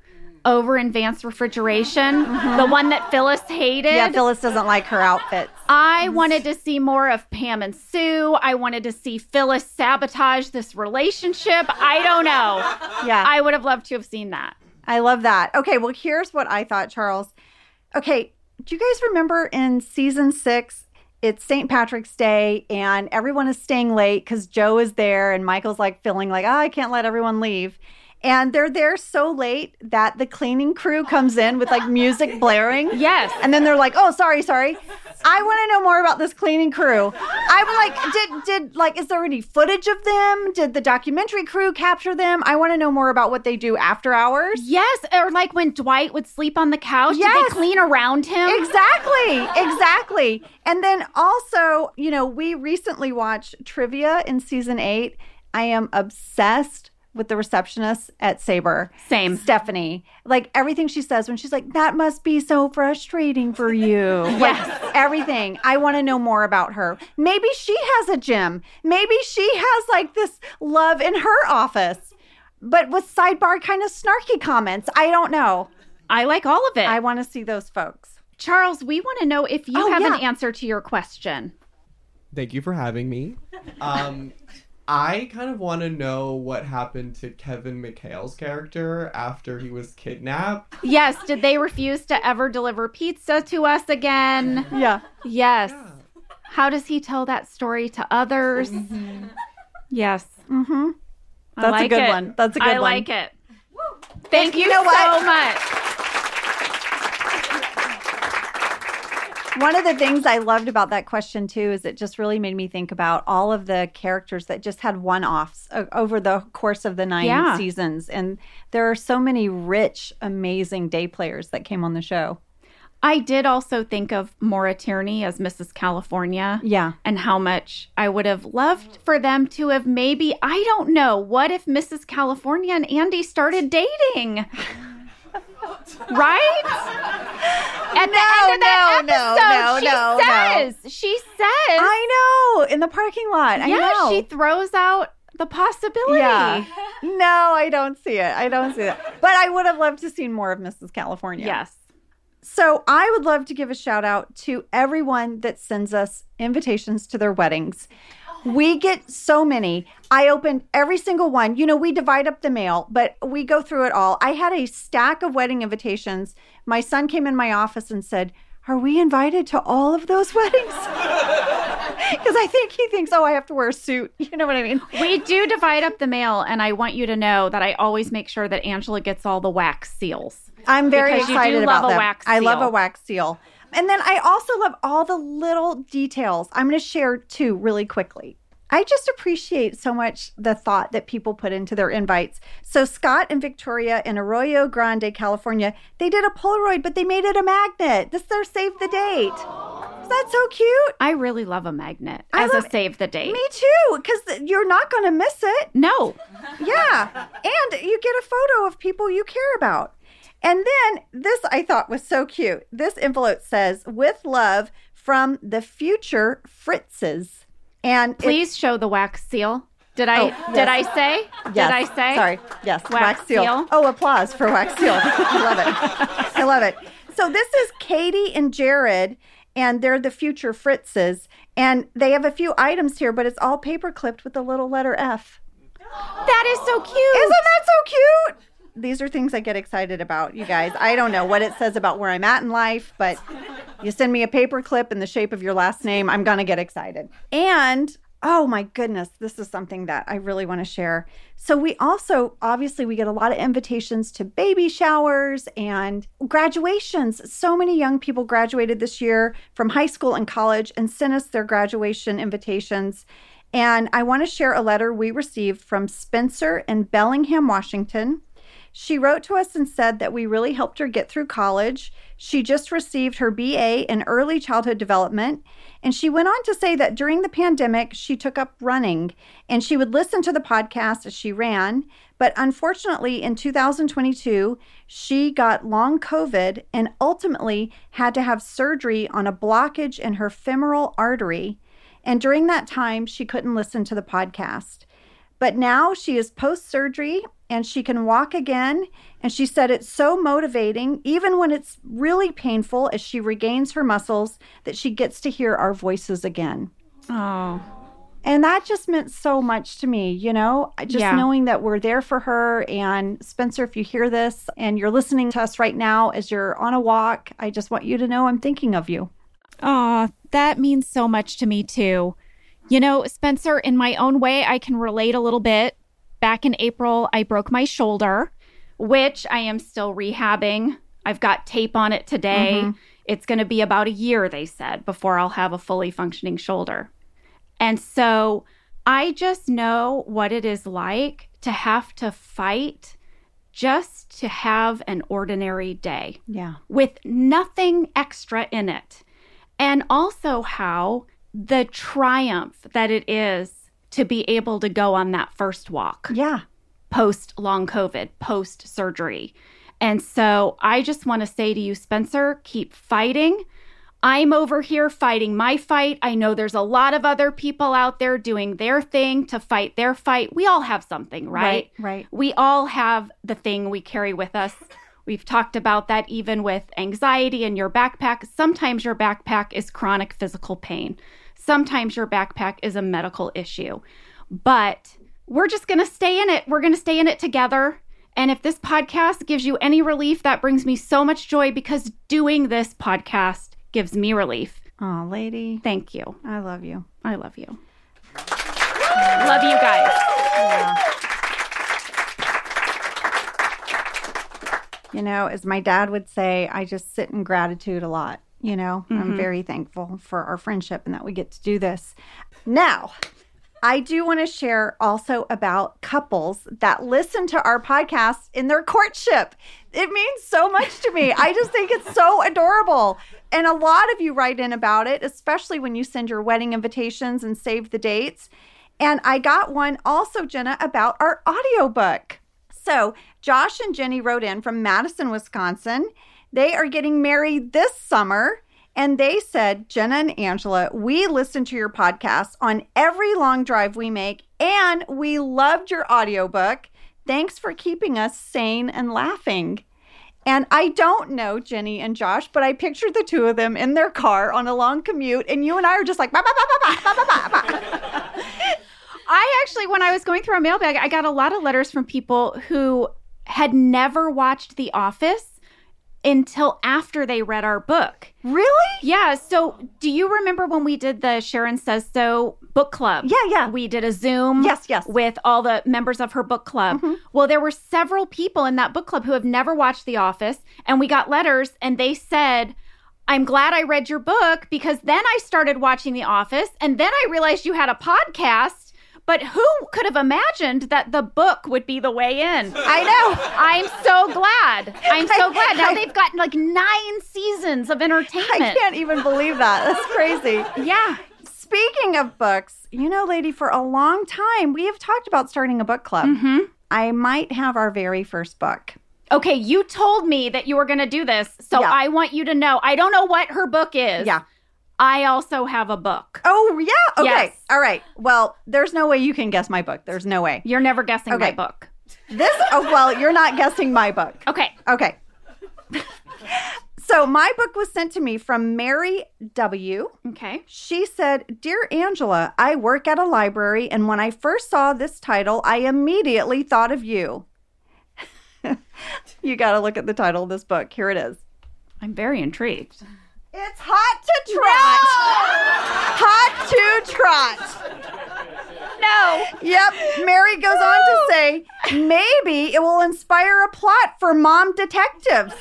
over in Vance Refrigeration, the one that Phyllis hated. Yeah, Phyllis doesn't like her outfits. I wanted to see more of Pam and Sue. I wanted to see Phyllis sabotage this relationship. I don't know. Yeah. I would have loved to have seen that. I love that. Okay, well, here's what I thought, Charles. Okay, do you guys remember in season six? It's St. Patrick's Day, and everyone is staying late because Joe is there, and Michael's like feeling like, oh, I can't let everyone leave. And they're there so late that the cleaning crew comes in with like music blaring. Yes. And then they're like, "Oh, sorry, sorry. I want to know more about this cleaning crew." I would like, did did like, is there any footage of them? Did the documentary crew capture them? I want to know more about what they do after hours. Yes, or like when Dwight would sleep on the couch, did they clean around him? Exactly, exactly. And then also, you know, we recently watched trivia in season eight. I am obsessed with the receptionist at Sabre. Same. Stephanie. Like everything she says when she's like, that must be so frustrating for you. Like everything. I want to know more about her. Maybe she has a gym. Maybe she has like this love in her office. But with sidebar kind of snarky comments. I don't know. I like all of it. I want to see those folks. Charles, we want to know if you Oh, have an answer to your question. Thank you for having me. Um, I kind of want to know what happened to Kevin McHale's character after he was kidnapped. Yes, did they refuse to ever deliver pizza to us again? Yeah. Yes. How does he tell that story to others? Yes. Mm-hmm. I That's a good it. one. That's a good I one. I like it. Thank you, You know what? so much. One of the things I loved about that question too is it just really made me think about all of the characters that just had one-offs over the course of the nine Yeah. seasons, and there are so many rich, amazing day players that came on the show. I did also think of Maura Tierney as Mrs. California. Yeah, and how much I would have loved for them to have maybe, I don't know, what if Mrs. California and Andy started dating? Right? At the end of that no, no, episode, no, no, she no. says, she says, I know in the parking lot. I yeah, know. she throws out the possibility. yeah. No, I don't see it. I don't see it. But I would have loved to seen more of Mrs. California. Yes. So I would love to give a shout out to everyone that sends us invitations to their weddings. We get so many. I opened every single one. You know, we divide up the mail, but we go through it all. I had a stack of wedding invitations. My son came in my office and said, Are we invited to all of those weddings? Because I think he thinks, Oh, I have to wear a suit. You know what I mean? We do divide up the mail, and I want you to know that I always make sure that Angela gets all the wax seals. I'm very Because you do excited love about a them. I love a wax seal. And then I also love all the little details. I'm going to share two really quickly. I just appreciate so much the thought that people put into their invites. So Scott and Victoria in Arroyo Grande, California, they did a Polaroid, but they made it a magnet. This is their save the date. Is that so cute? I really love a magnet I as a save the date. Me too, because you're not going to miss it. No. Yeah. and you get a photo of people you care about. And then this I thought was so cute. This envelope says, with love from the future Fritzes. And it- Please show the wax seal. Did I Oh, did yes. I say? Yes. Did I say? Sorry. Yes. Wax, Wax seal. seal. Oh, applause for wax seal. I love it. I love it. So this is Katie and Jared, and they're the future Fritzes, and they have a few items here, but it's all paper clipped with the little letter F. That is so cute. Isn't that so cute? These are things I get excited about, you guys. I don't know what it says about where I'm at in life, but you send me a paper clip in the shape of your last name, I'm going to get excited. And oh my goodness, this is something that I really want to share. So we also obviously we get a lot of invitations to baby showers and graduations. So many young people graduated this year from high school and college and sent us their graduation invitations. And I want to share a letter we received from Spencer in Bellingham, Washington. She wrote to us and said that we really helped her get through college. She just received her BA in early childhood development. And she went on to say that during the pandemic, she took up running and she would listen to the podcast as she ran. But unfortunately, in 2022, she got long COVID and ultimately had to have surgery on a blockage in her femoral artery. And during that time, she couldn't listen to the podcast. But now she is post surgery and she can walk again. And she said it's so motivating, even when it's really painful, as she regains her muscles, that she gets to hear our voices again. Oh. And that just meant so much to me, you know, just Yeah. knowing that we're there for her. And Spencer, if you hear this and you're listening to us right now as you're on a walk, I just want you to know I'm thinking of you. Aw, that means so much to me too. You know, Spencer, in my own way, I can relate a little bit. Back in April, I broke my shoulder, which I am still rehabbing. I've got tape on it today. Mm-hmm. It's going to be about a year, they said, before I'll have a fully functioning shoulder. And so I just know what it is like to have to fight just to have an ordinary day Yeah. with nothing extra in it. And also how the triumph that it is to be able to go on that first walk Yeah. post long COVID, post surgery. And so I just want to say to you, Spencer, keep fighting. I'm over here fighting my fight. I know there's a lot of other people out there doing their thing to fight their fight. We all have something, right? Right. right. We all have the thing we carry with us. We've talked about that even with anxiety in your backpack. Sometimes your backpack is chronic physical pain. Sometimes your backpack is a medical issue. But we're just going to stay in it. We're going to stay in it together. And if this podcast gives you any relief, that brings me so much joy because doing this podcast gives me relief. Oh, lady. Thank you. I love you. I love you. love you guys. You know, as my dad would say, I just sit in gratitude a lot. You know, I'm mm-hmm. very thankful for our friendship and that we get to do this. Now, I do want to share also about couples that listen to our podcast in their courtship. It means so much to me. I just think it's so adorable. And a lot of you write in about it, especially when you send your wedding invitations and save the dates. And I got one also, Jenna, about our audiobook. So, Josh and Jenny wrote in from Madison, Wisconsin. They are getting married this summer. And they said, Jenna and Angela, we listen to your podcast on every long drive we make, and we loved your audiobook. Thanks for keeping us sane and laughing. And I don't know Jenny and Josh, but I pictured the two of them in their car on a long commute, and you and I are just like, bah, bah, bah, I actually, when I was going through a mailbag, I got a lot of letters from people who had never watched The Office until after they read our book. really? Yeah. So, do you remember when we did the Sharon Says So book club? Yeah, yeah. We did a Zoom. Yes, yes. With all the members of her book club. Mm-hmm. Well, there were several people in that book club who have never watched The Office, and we got letters, and they said, I'm glad I read your book because then I started watching The Office and then I realized you had a podcast. But who could have imagined that the book would be the way in? I know. I'm so glad. I'm so glad. Now I- they've gotten like nine seasons of entertainment. I can't even believe that. That's crazy. Yeah. Speaking of books, you know, lady, for a long time, we have talked about starting a book club. hmm I might have our very first book. Okay, you told me that you were going to do this. So Yeah. I want you to know I don't know what her book is. Yeah. I also have a book. Oh, yeah. Okay. Yes. All right. Well, there's no way you can guess my book. There's no way. You're never guessing my Okay. book. This, oh, well, you're not guessing my book. Okay. Okay. so my book was sent to me from Mary W. Okay. She said, Dear Angela, I work at a library, and when I first saw this title, I immediately thought of you. you got to look at the title of this book. Here it is. I'm very intrigued. It's hot to trot. hot to trot. No. Yep. Mary goes on to say, maybe it will inspire a plot for mom detectives,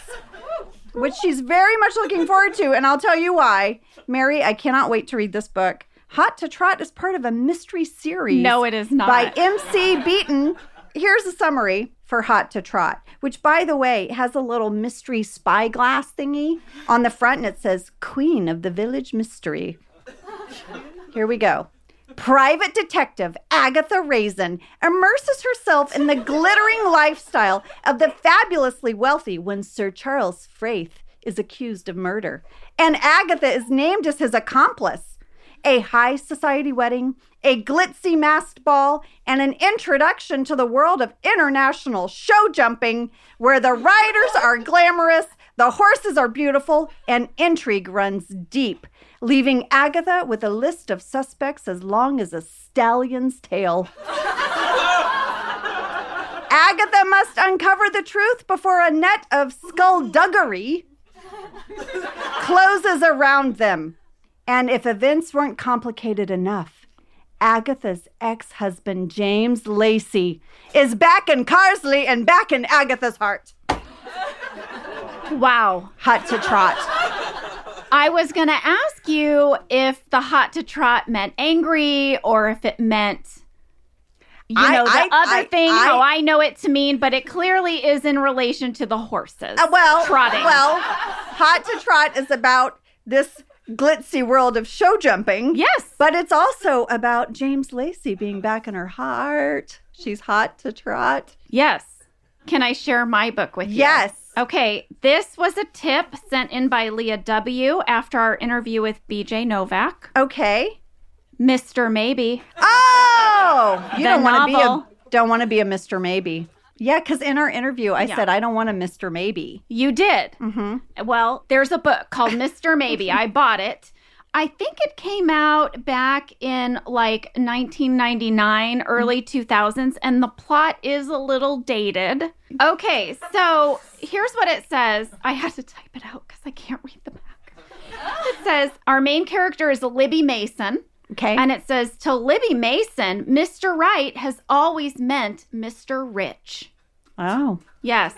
which she's very much looking forward to. And I'll tell you why. Mary, I cannot wait to read this book. Hot to Trot is part of a mystery series. No, it is not. By MC Beaton. Here's a summary for Hot to Trot, which, by the way, has a little mystery spyglass thingy on the front, and it says Queen of the Village Mystery. Here we go. Private detective Agatha Raisin immerses herself in the glittering lifestyle of the fabulously wealthy when Sir Charles Fraith is accused of murder. And Agatha is named as his accomplice. A high society wedding, a glitzy masked ball, and an introduction to the world of international show jumping, where the riders are glamorous, the horses are beautiful, and intrigue runs deep, leaving Agatha with a list of suspects as long as a stallion's tail. Agatha must uncover the truth before a net of skullduggery closes around them. And if events weren't complicated enough, Agatha's ex husband, James Lacey, is back in Carsely and back in Agatha's heart. Wow. Hot to trot. I was going to ask you if the hot to trot meant angry or if it meant, you I- know, the I- other I- thing, I- how I know it to mean, but it clearly is in relation to the horses. Uh, well, trotting. well, Hot to Trot is about this glitzy world of show jumping. yes. But it's also about James Lacey being back in her heart. She's hot to trot. Yes. Can I share my book with you? Yes. Okay, this was a tip sent in by Leah W. after our interview with BJ Novak. Okay. Mr. Maybe. Oh, you The don't want to be a don't want to be a Mr. Maybe. Yeah, because in our interview, I Yeah. said I don't want a Mr. Maybe. You did. Mm-hmm. Well, there's a book called Mr. Maybe. I bought it. I think it came out back in like 1999, early 2000s, and the plot is a little dated. Okay, so here's what it says. I had to type it out because I can't read the back. It says our main character is Libby Mason. Okay. And it says to Libby Mason, Mr. Right has always meant Mr. Rich. Oh, Yes.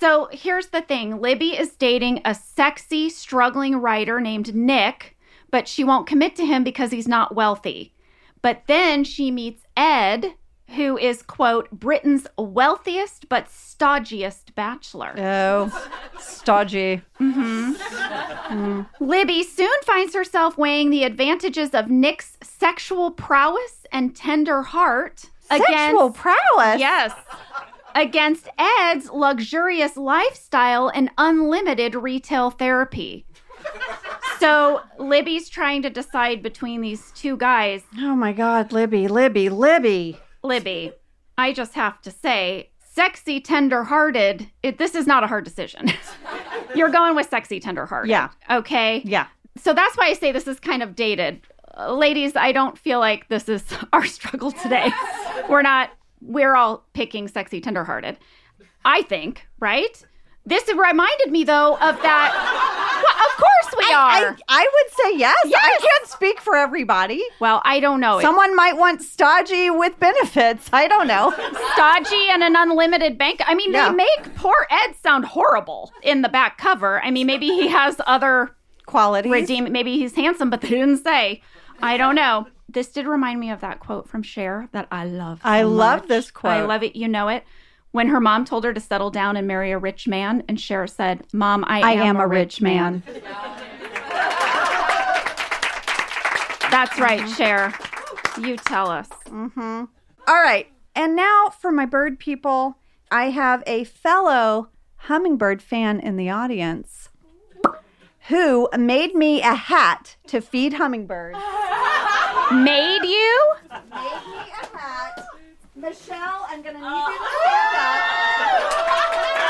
So here's the thing Libby is dating a sexy, struggling writer named Nick, but she won't commit to him because he's not wealthy. But then she meets Ed, who is, quote, Britain's wealthiest but stodgiest bachelor. oh, stodgy. mhm Libby soon finds herself weighing the advantages of Nick's sexual prowess and tender heart Sexual prowess. Yes. Against Ed's luxurious lifestyle and unlimited retail therapy. So Libby's trying to decide between these two guys. Oh my God, Libby, Libby, Libby. Libby, I just have to say, sexy, tender hearted, this is not a hard decision. You're going with sexy, tender hearted. Yeah. Okay. Yeah. So that's why I say this is kind of dated. Uh, ladies, I don't feel like this is our struggle today. we're not, we're all picking sexy, tenderhearted. I think, right? This reminded me, though, of that. Well, of course we I, are. I would say yes. I can't speak for everybody. well, I don't know. Someone might want stodgy with benefits. I don't know. stodgy and an unlimited bank. I mean, Yeah. they make poor Ed sound horrible in the back cover. I mean, maybe he has other qualities. redeem. Maybe he's handsome, but they didn't say. I don't know. This did remind me of that quote from Cher that I love. so I love this quote. I love it. You know it. When her mom told her to settle down and marry a rich man, and Cher said, "Mom, I, I am a rich man. That's right, mm-hmm. Cher. You tell us. Mm-hmm. All right. And now for my bird people, I have a fellow hummingbird fan in the audience who made me a hat to feed hummingbirds. Made you? Made me a hat. Michelle, I'm going to need you to stand up.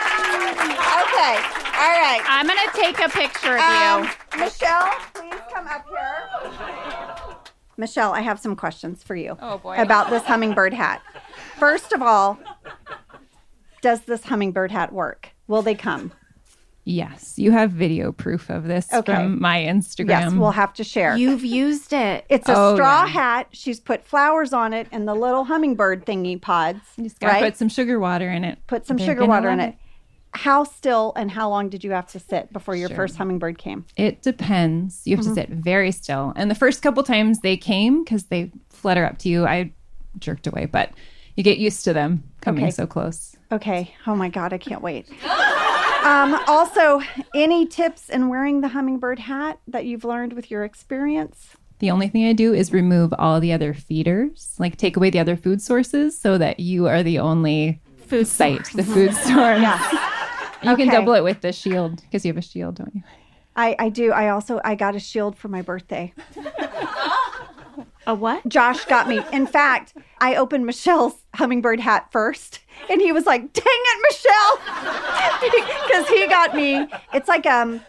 Okay. All right. I'm gonna take a picture of Um, you. Michelle, please come up here. Michelle, I have some questions for you Oh boy. about this hummingbird hat. First of all, does this hummingbird hat work? Will they come? Yes, you have video proof of this Okay. from my Instagram. Yes, we'll have to share. You've used it. it's a Oh, straw yeah. hat. She's put flowers on it and the little hummingbird thingy pods. You just gotta right? put some sugar water in it. Put some They're sugar water in love it. How still and how long did you have to sit before your Sure. first hummingbird came? It depends. You have Mm-hmm. to sit very still. And the first couple times they came because they flutter up to you, I jerked away, but you get used to them coming Okay. so close. Okay. Oh my God, I can't wait. um, also, any tips in wearing the hummingbird hat that you've learned with your experience? The only thing I do is remove all the other feeders, like take away the other food sources so that you are the only food site, the food source. You can double it with the shield because you have a shield, don't you? I, I do. I also I got a shield for my birthday. a what? Josh got me. In fact, I opened Michelle's hummingbird hat first, and he was like, "Dang it, Michelle!" Because he got me. It's like um,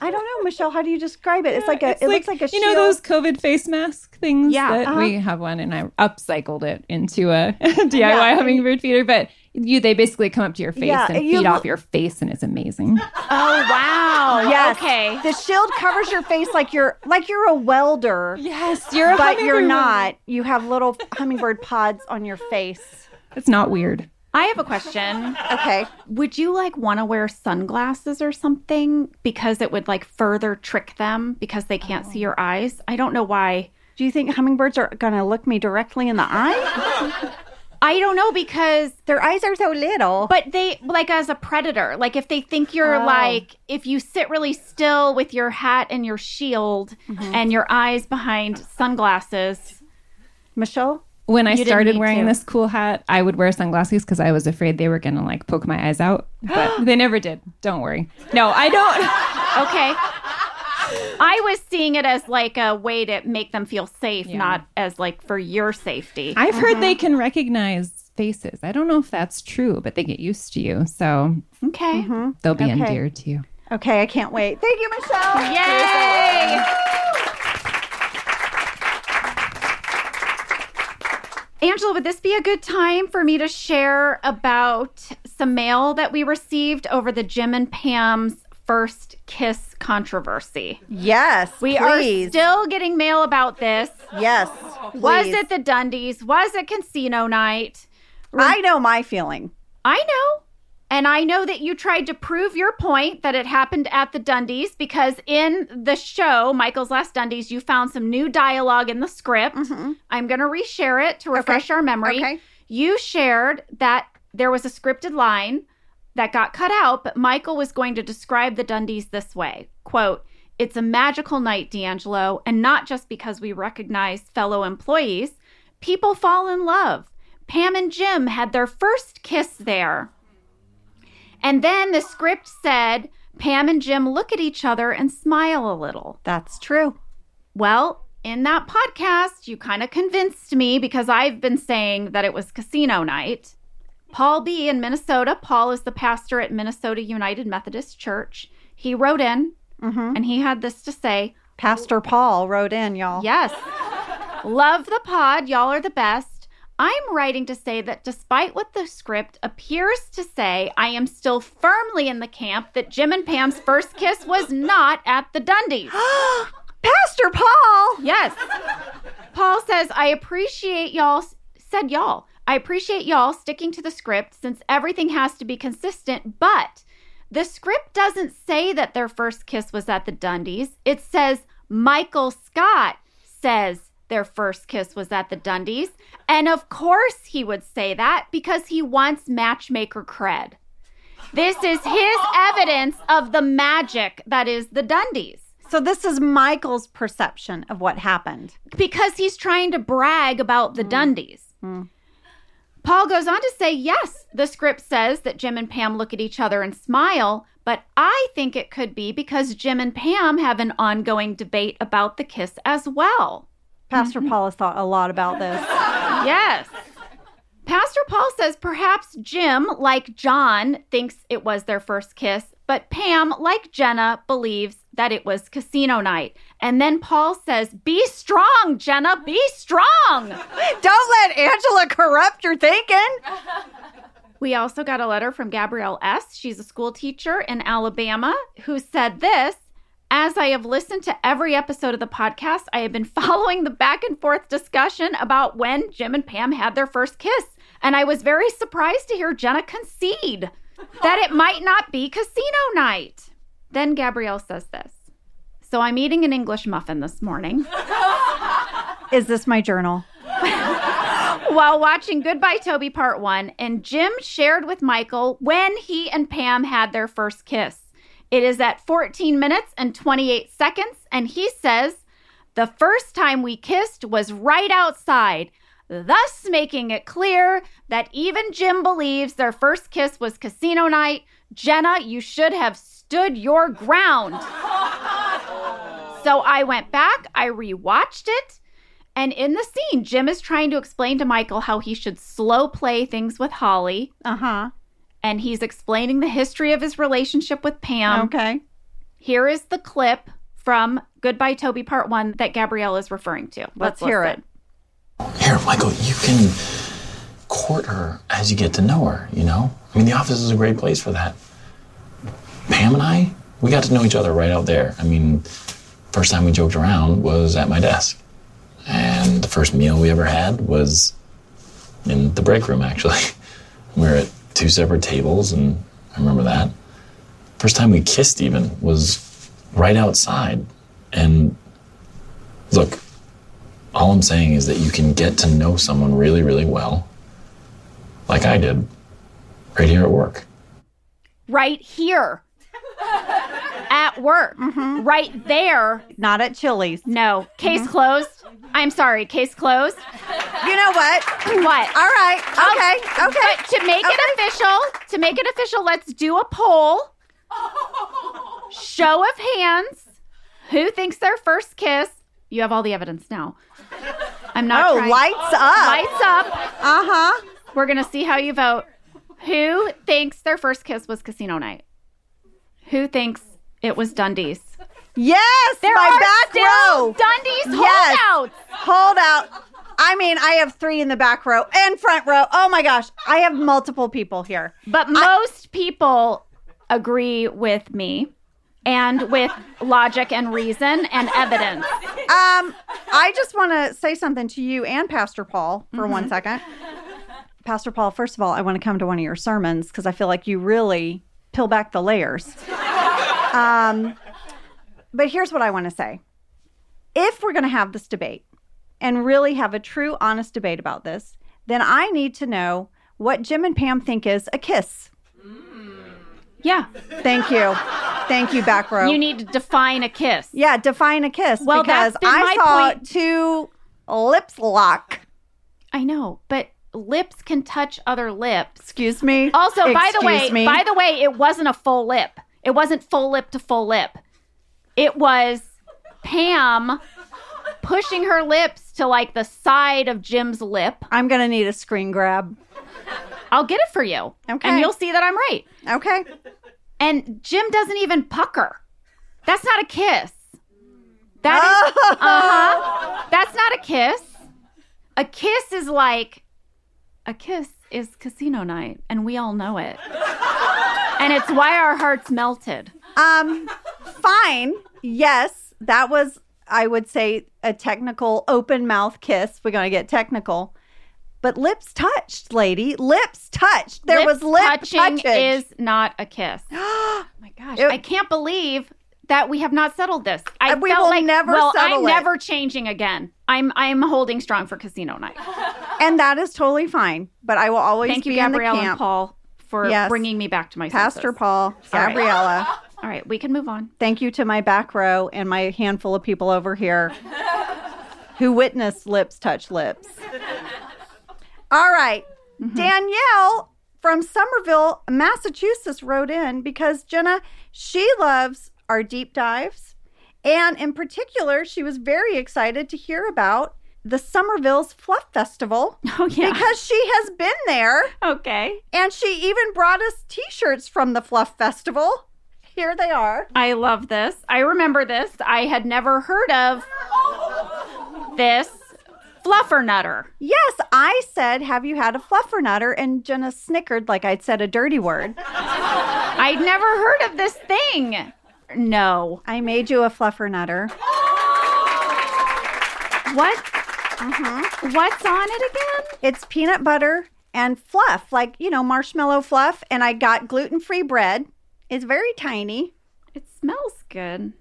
I don't know, Michelle. How do you describe it? It's like a. It's it looks like a. you know those COVID face mask things. Yeah, that uh-huh. we have one, and I upcycled it into a DIY Yeah. hummingbird feeder. But you, they basically come up to your face Yeah, and you feed look- off your face, and it's amazing. Oh wow. Yes. Okay. The shield covers your face like you're like you're a welder. yes, you're a but you're not. You have little hummingbird pods on your face. It's not weird. I have a question. Okay. Would you like want to wear sunglasses or something because it would like further trick them because they can't see oh. your eyes? I don't know why. Do you think hummingbirds are going to look me directly in the eye? I don't know because Their eyes are so little. but they like as a predator, like if they think you're Oh. like if you sit really still with your hat and your shield Mm-hmm. and your eyes behind sunglasses. Michelle? When I You started wearing to. this cool hat, I would wear sunglasses because I was afraid they were gonna like poke my eyes out, but they never did. Don't worry. No, I don't. Okay. I was seeing it as like a way to make them feel safe, Yeah. not as like for your safety. I've heard they uh-huh. can recognize faces. I don't know if that's true, but they get used to you, so okay. Mm-hmm. they'll be Okay. endeared to you. Okay, I can't wait. Thank you, Michelle. Yay! Angela, would this be a good time for me to share about some mail that we received over the Jim and Pam's first kiss controversy? Yes. We please. are still getting mail about this. Yes. Was it the Dundies? Was it casino night? I know my feeling. I know. And I know that you tried to prove your point that it happened at the Dundies because in the show, Michael's Last Dundies, you found some new dialogue in the script. Mm-hmm. I'm going to reshare it to refresh our memory. Okay. You shared that there was a scripted line that got cut out, but Michael was going to describe the Dundies this way quote, It's a magical night, DeAngelo, and not just because we recognize fellow employees. People fall in love. Pam and Jim had their first kiss there. And then the script said Pam and Jim look at each other and smile a little. That's true. Well, in that podcast, you kind of convinced me because I've been saying that it was casino night. Paul B. in Minnesota, Paul is the pastor at Minnesota United Methodist Church. He wrote in mm-hmm. and he had this to say Pastor Paul wrote in, y'all. Yes. Love the pod. Y'all are the best. I'm writing to say that despite what the script appears to say, I am still firmly in the camp that Jim and Pam's first kiss was not at the Dundies. Pastor Paul. Yes. Paul says, I appreciate y'all, said y'all. I appreciate y'all sticking to the script since everything has to be consistent, but The script doesn't say that their first kiss was at the Dundies. It says Michael Scott says their first kiss was at the Dundies. And of course he would say that because he wants matchmaker cred. This is his evidence of the magic that is the Dundies. So this is Michael's perception of what happened. because he's trying to brag about the mm. Dundies. Mm. Paul goes on to say, yes, the script says that Jim and Pam look at each other and smile, but I think it could be because Jim and Pam have an ongoing debate about the kiss as well. Pastor mm-hmm. Paul has thought a lot about this. Yes. Pastor Paul says perhaps Jim, like John, thinks it was their first kiss, but Pam, like Jenna, believes that it was casino night. And then Paul says, Be strong, Jenna, be strong. Don't let Angela corrupt your thinking. We also got a letter from Gabrielle S. She's a school teacher in Alabama who said this As I have listened to every episode of the podcast, I have been following the back and forth discussion about when Jim and Pam had their first kiss. And I was very surprised to hear Jenna concede that it might not be casino night. Then Gabrielle says this. So I'm eating an English muffin this morning. Is this my journal? while watching Goodbye Toby Part 1, and Jim shared with Michael when he and Pam had their first kiss. It is at 14 minutes and 28 seconds, and he says, The first time we kissed was right outside, thus making it clear that even Jim believes their first kiss was casino night. Jenna, you should have stood your ground. so I went back, I rewatched it. And in the scene, Jim is trying to explain to Michael how he should slow play things with Holly. Uh huh. And he's explaining the history of his relationship with Pam. Okay. Here is the clip from Goodbye Toby Part 1 that Gabrielle is referring to. Let's hear listen. Here, Michael, you can court her as you get to know her, you know? I mean, the office is a great place for that. Pam and I, we got to know each other right out there. I mean, first time we joked around was at my desk. And the first meal we ever had was in the break room, actually. We were at two separate tables, and I remember that. First time we kissed, even, was right outside. And all I'm saying is that you can get to know someone really, really well, like I did, right here at work. Right here. At work. Mm-hmm. Right there. Not at Chili's. No. Case mm-hmm. closed. I'm sorry. Case closed. You know what? What? All right. Okay. Okay. But to make it official, to make it official, let's do a poll. Show of hands. Who thinks their first kiss? You have all the evidence now. I'm not. Oh, trying- lights up. Lights up. Uh huh. We're gonna see how you vote. Who thinks their first kiss was casino night? Who thinks it was Dundies? Yes. There my are back row. Dundies Yes. holdouts. Hold out. I mean, I have three in the back row and front row. Oh my gosh. I have multiple people here. But most people agree with me and with logic and reason and evidence. Um, I just want to say something to you and Pastor Paul for one second. Pastor Paul, first of all, I want to come to one of your sermons because I feel like you really peel back the layers. Um, but here's what I want to say. If we're going to have this debate and really have a true, honest debate about this, then I need to know what Jim and Pam think is a kiss. Yeah. Thank you. Thank you, back row. You need to define a kiss. Yeah, define a kiss. Well, because I my saw point. two lips lock. I know, but lips can touch other lips. Excuse me. Also, by the way, me. by the way, it wasn't a full lip. It wasn't full lip to full lip. It was Pam pushing her lips to like the side of Jim's lip. I'm gonna need a screen grab. I'll get it for you. Okay. And you'll see that I'm right. Okay. And Jim doesn't even pucker. That's not a kiss. That is uh-huh. That's not a kiss. A kiss is like a kiss is casino night, and we all know it. and it's why our hearts melted. Um, fine. Yes, that was, I would say, a technical open mouth kiss. We're gonna get technical. But lips touched, lady. Lips touched. There Lips was lip touching is not a kiss. oh my gosh. It- I can't believe that we have not settled this. I we felt will like, never well, settle I'm it. never changing again. I'm I'm holding strong for casino night. and that is totally fine. But I will always Thank you, be in the Gabrielle and. Paul, for Yes. bringing me back to my Pastor senses. Paul, All right. Gabriella. All right, we can move on. Thank you to my back row and my handful of people over here who witnessed lips touch lips. All right. Mm-hmm. Danielle from Somerville, Massachusetts wrote in because Jenna, she loves our deep dives. And in particular, she was very excited to hear about the Somerville's Fluff Festival Oh yeah. because she has been there okay. and she even brought us t shirts from the Fluff Festival. Here they are. I love this. I remember this. I had never heard of this fluffer nutter. Yes, I said, Have you had a fluffernutter? And Jenna snickered like I'd said a dirty word. I'd never heard of this thing. No. I made you a fluffernutter. What? Mm-hmm. What's on it again? It's peanut butter and fluff, like, you know, marshmallow fluff. And I got gluten free bread. It's very tiny. It smells good.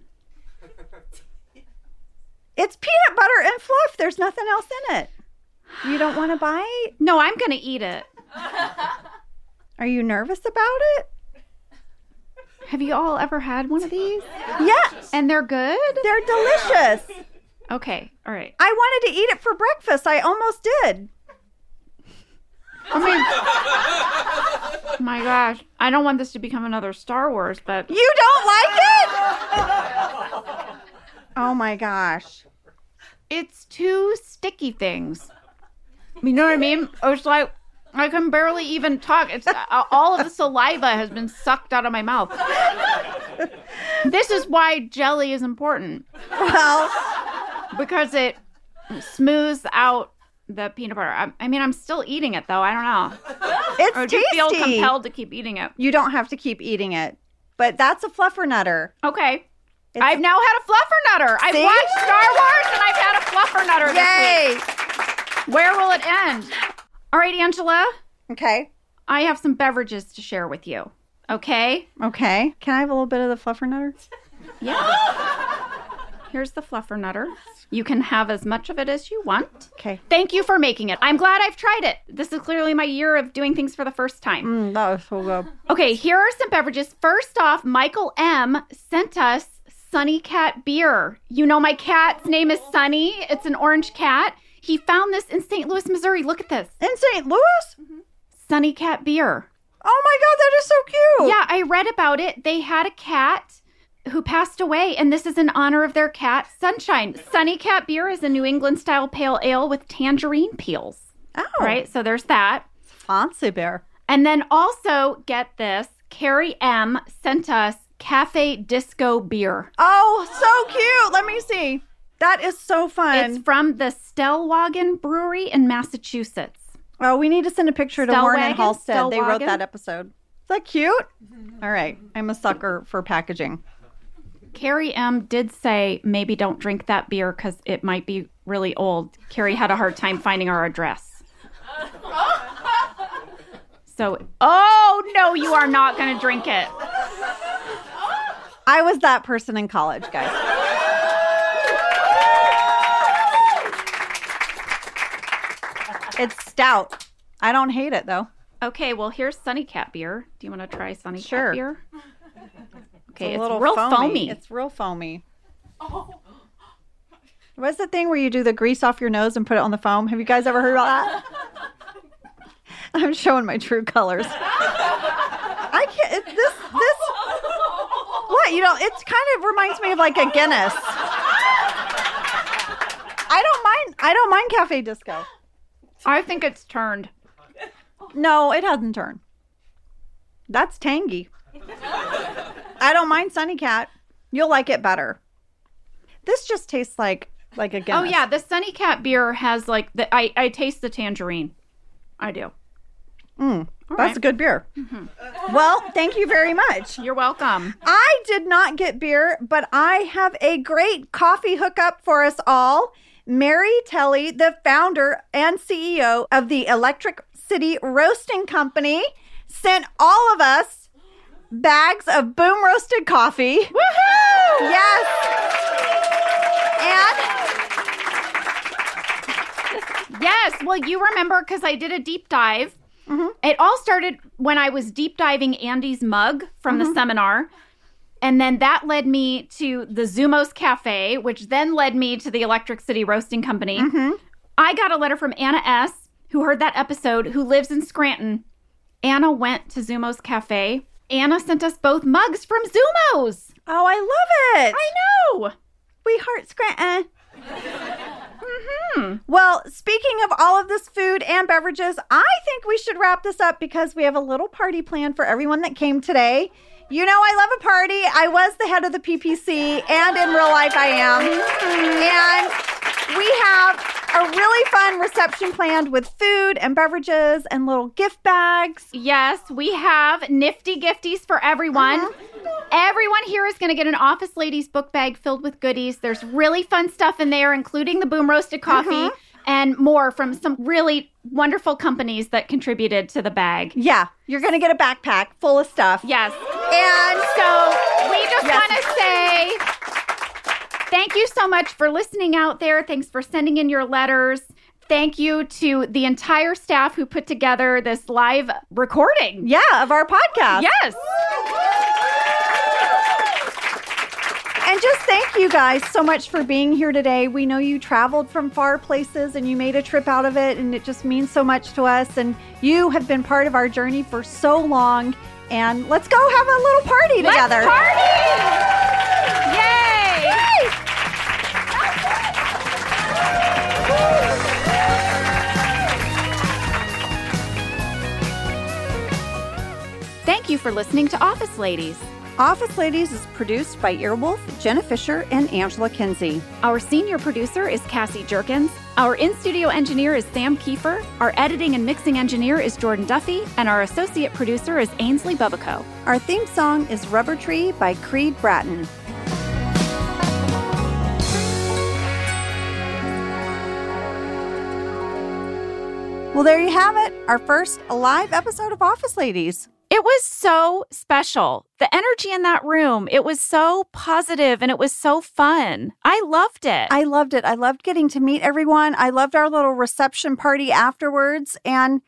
It's peanut butter and fluff. There's nothing else in it. You don't want to bite? No, I'm gonna eat it. Are you nervous about it? Have you all ever had one of these? Yes. And they're good? They're delicious. Okay, all right. I wanted to eat it for breakfast. I almost did. I mean, my gosh, I don't want this to become another Star Wars, but You don't like it? Oh my gosh. it's two sticky things. You know what I mean? It's like I can barely even talk. It's uh, all of the saliva has been sucked out of my mouth. this is why jelly is important Well, because it smooths out the peanut butter. I, I mean, I'm still eating it though. I don't know. it's Or do you feel compelled to keep eating it? You don't have to keep eating it. But that's a fluffernutter. Okay. It's- I've now had a fluffer nutter. I've watched Star Wars and I've had a fluffer nutter this Yay! week. Where will it end? All right, Angela, Okay. I have some beverages to share with you. Okay? Okay. Can I have a little bit of the fluffer nutter? Yeah. Here's the fluffer nutter. You can have as much of it as you want. Okay. Thank you for making it. I'm glad I've tried it. This is clearly my year of doing things for the first time. Mm, that was so good. Okay, here are some beverages. First off, Michael M sent us Sunny Cat beer. You know my cat's name is Sunny. It's an orange cat. He found this in St. Louis, Missouri. Look at this. In St. Louis? Mm-hmm. Sunny Cat beer. Oh my god, that is so cute. Yeah, I read about it. They had a cat who passed away, and this is in honor of their cat, Sunshine. Sunny Cat beer is a New England style pale ale with tangerine peels. Oh. Right? So there's that. Fancy bear. And then also, get this Carrie M sent us Cafe Disco beer. Oh, so cute. Let me see. That is so fun. It's from the Stellwagen Brewery in Massachusetts. oh, we need to send a picture to Warren and Stellwagen? They wrote that episode. Is that cute? All right. I'm a sucker for packaging. Carrie M did say maybe don't drink that beer because it might be really old. Carrie had a hard time finding our address. So, oh no, you are not going to drink it. I was that person in college, guys. It's stout. I don't hate it though. Okay, well here's Sunny Cat beer. Do you want to try Sunny Sure. Cat beer? Okay, a it's, little real foamy. It's real foamy. What's the thing where you do the grease off your nose and put it on the foam? Have you guys ever heard about that? I'm showing my true colors. I can't. It, this You know? It kind of reminds me of like a Guinness. I don't mind. I don't mind cafe disco. I think it's turned. No, it hasn't turned. That's tangy. I don't mind Sunny Cat. You'll like it better. This just tastes like like a Guinness. Oh yeah, the Sunny Cat beer has like the I I taste the tangerine. I do. Mm, All that's right. a good beer. Mm-hmm. Well, thank you very much. You're welcome. I did not get beer, but I have a great coffee hookup for us all. Mary Telly, the founder and CEO of the Electric City Roasting Company, sent all of us bags of boom roasted coffee. Woohoo! Yes. And Yes. Well, you remember because I did a deep dive. Mm-hmm. It all started when I was deep diving Andy's mug from the mm-hmm. seminar. And then that led me to the Zummo's Cafe, which then led me to the Electric City Roasting Company. Mm-hmm. I got a letter from Anna S., who heard that episode, who lives in Scranton. Anna went to Zummo's Cafe. Anna sent us both mugs from Zummo's. oh, I love it. I know. We heart Scranton. Mm-hmm. Well, speaking of all of this food and beverages, I think we should wrap this up because we have a little party plan for everyone that came today. You know, I love a party. I was the head of the PPC, and in real life, I am. And we have a really fun reception planned with food and beverages and little gift bags. Yes, we have nifty gifties for everyone. Uh-huh. Everyone here is going to get an Office Ladies book bag filled with goodies. There's really fun stuff in there, including the boom roasted coffee uh-huh. and more from some really wonderful companies that contributed to the bag. Yeah, you're going to get a backpack full of stuff. Yes. And So we just Yes. want to say thank you so much for listening out there. Thanks for sending in your letters. Thank you to the entire staff who put together this live recording. yeah, of our podcast. Yes. And just thank you guys so much for being here today. We know you traveled from far places and you made a trip out of it, and it just means so much to us. And you have been part of our journey for so long. And let's go have a little party together. Let's party! Yay! Thank you for listening to Office Ladies. Office Ladies is produced by Earwolf, Jenna Fischer, and Angela Kinsey. Our senior producer is Cassie Jerkins. Our in studio engineer is Sam Kiefer. Our editing and mixing engineer is Jordan Duffy. And our associate producer is Ainsley Bubico. Our theme song is Rubber Tree by Creed Bratton. Well, there you have it, our first live episode of Office Ladies. It was so special. The energy in that room, it was so positive and it was so fun. I loved it. I loved it. I loved getting to meet everyone. I loved our little reception party afterwards, and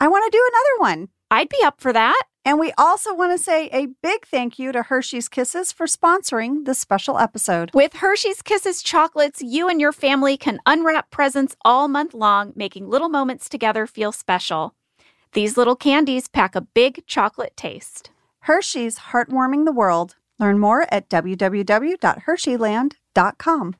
I want to do another one. I'd be up for that. And we also want to say a big thank you to Hershey's Kisses for sponsoring this special episode. With Hershey's Kisses chocolates, you and your family can unwrap presents all month long, making little moments together feel special. These little candies pack a big chocolate taste. Hershey's Heartwarming the World. Learn more at www.hersheyland.com.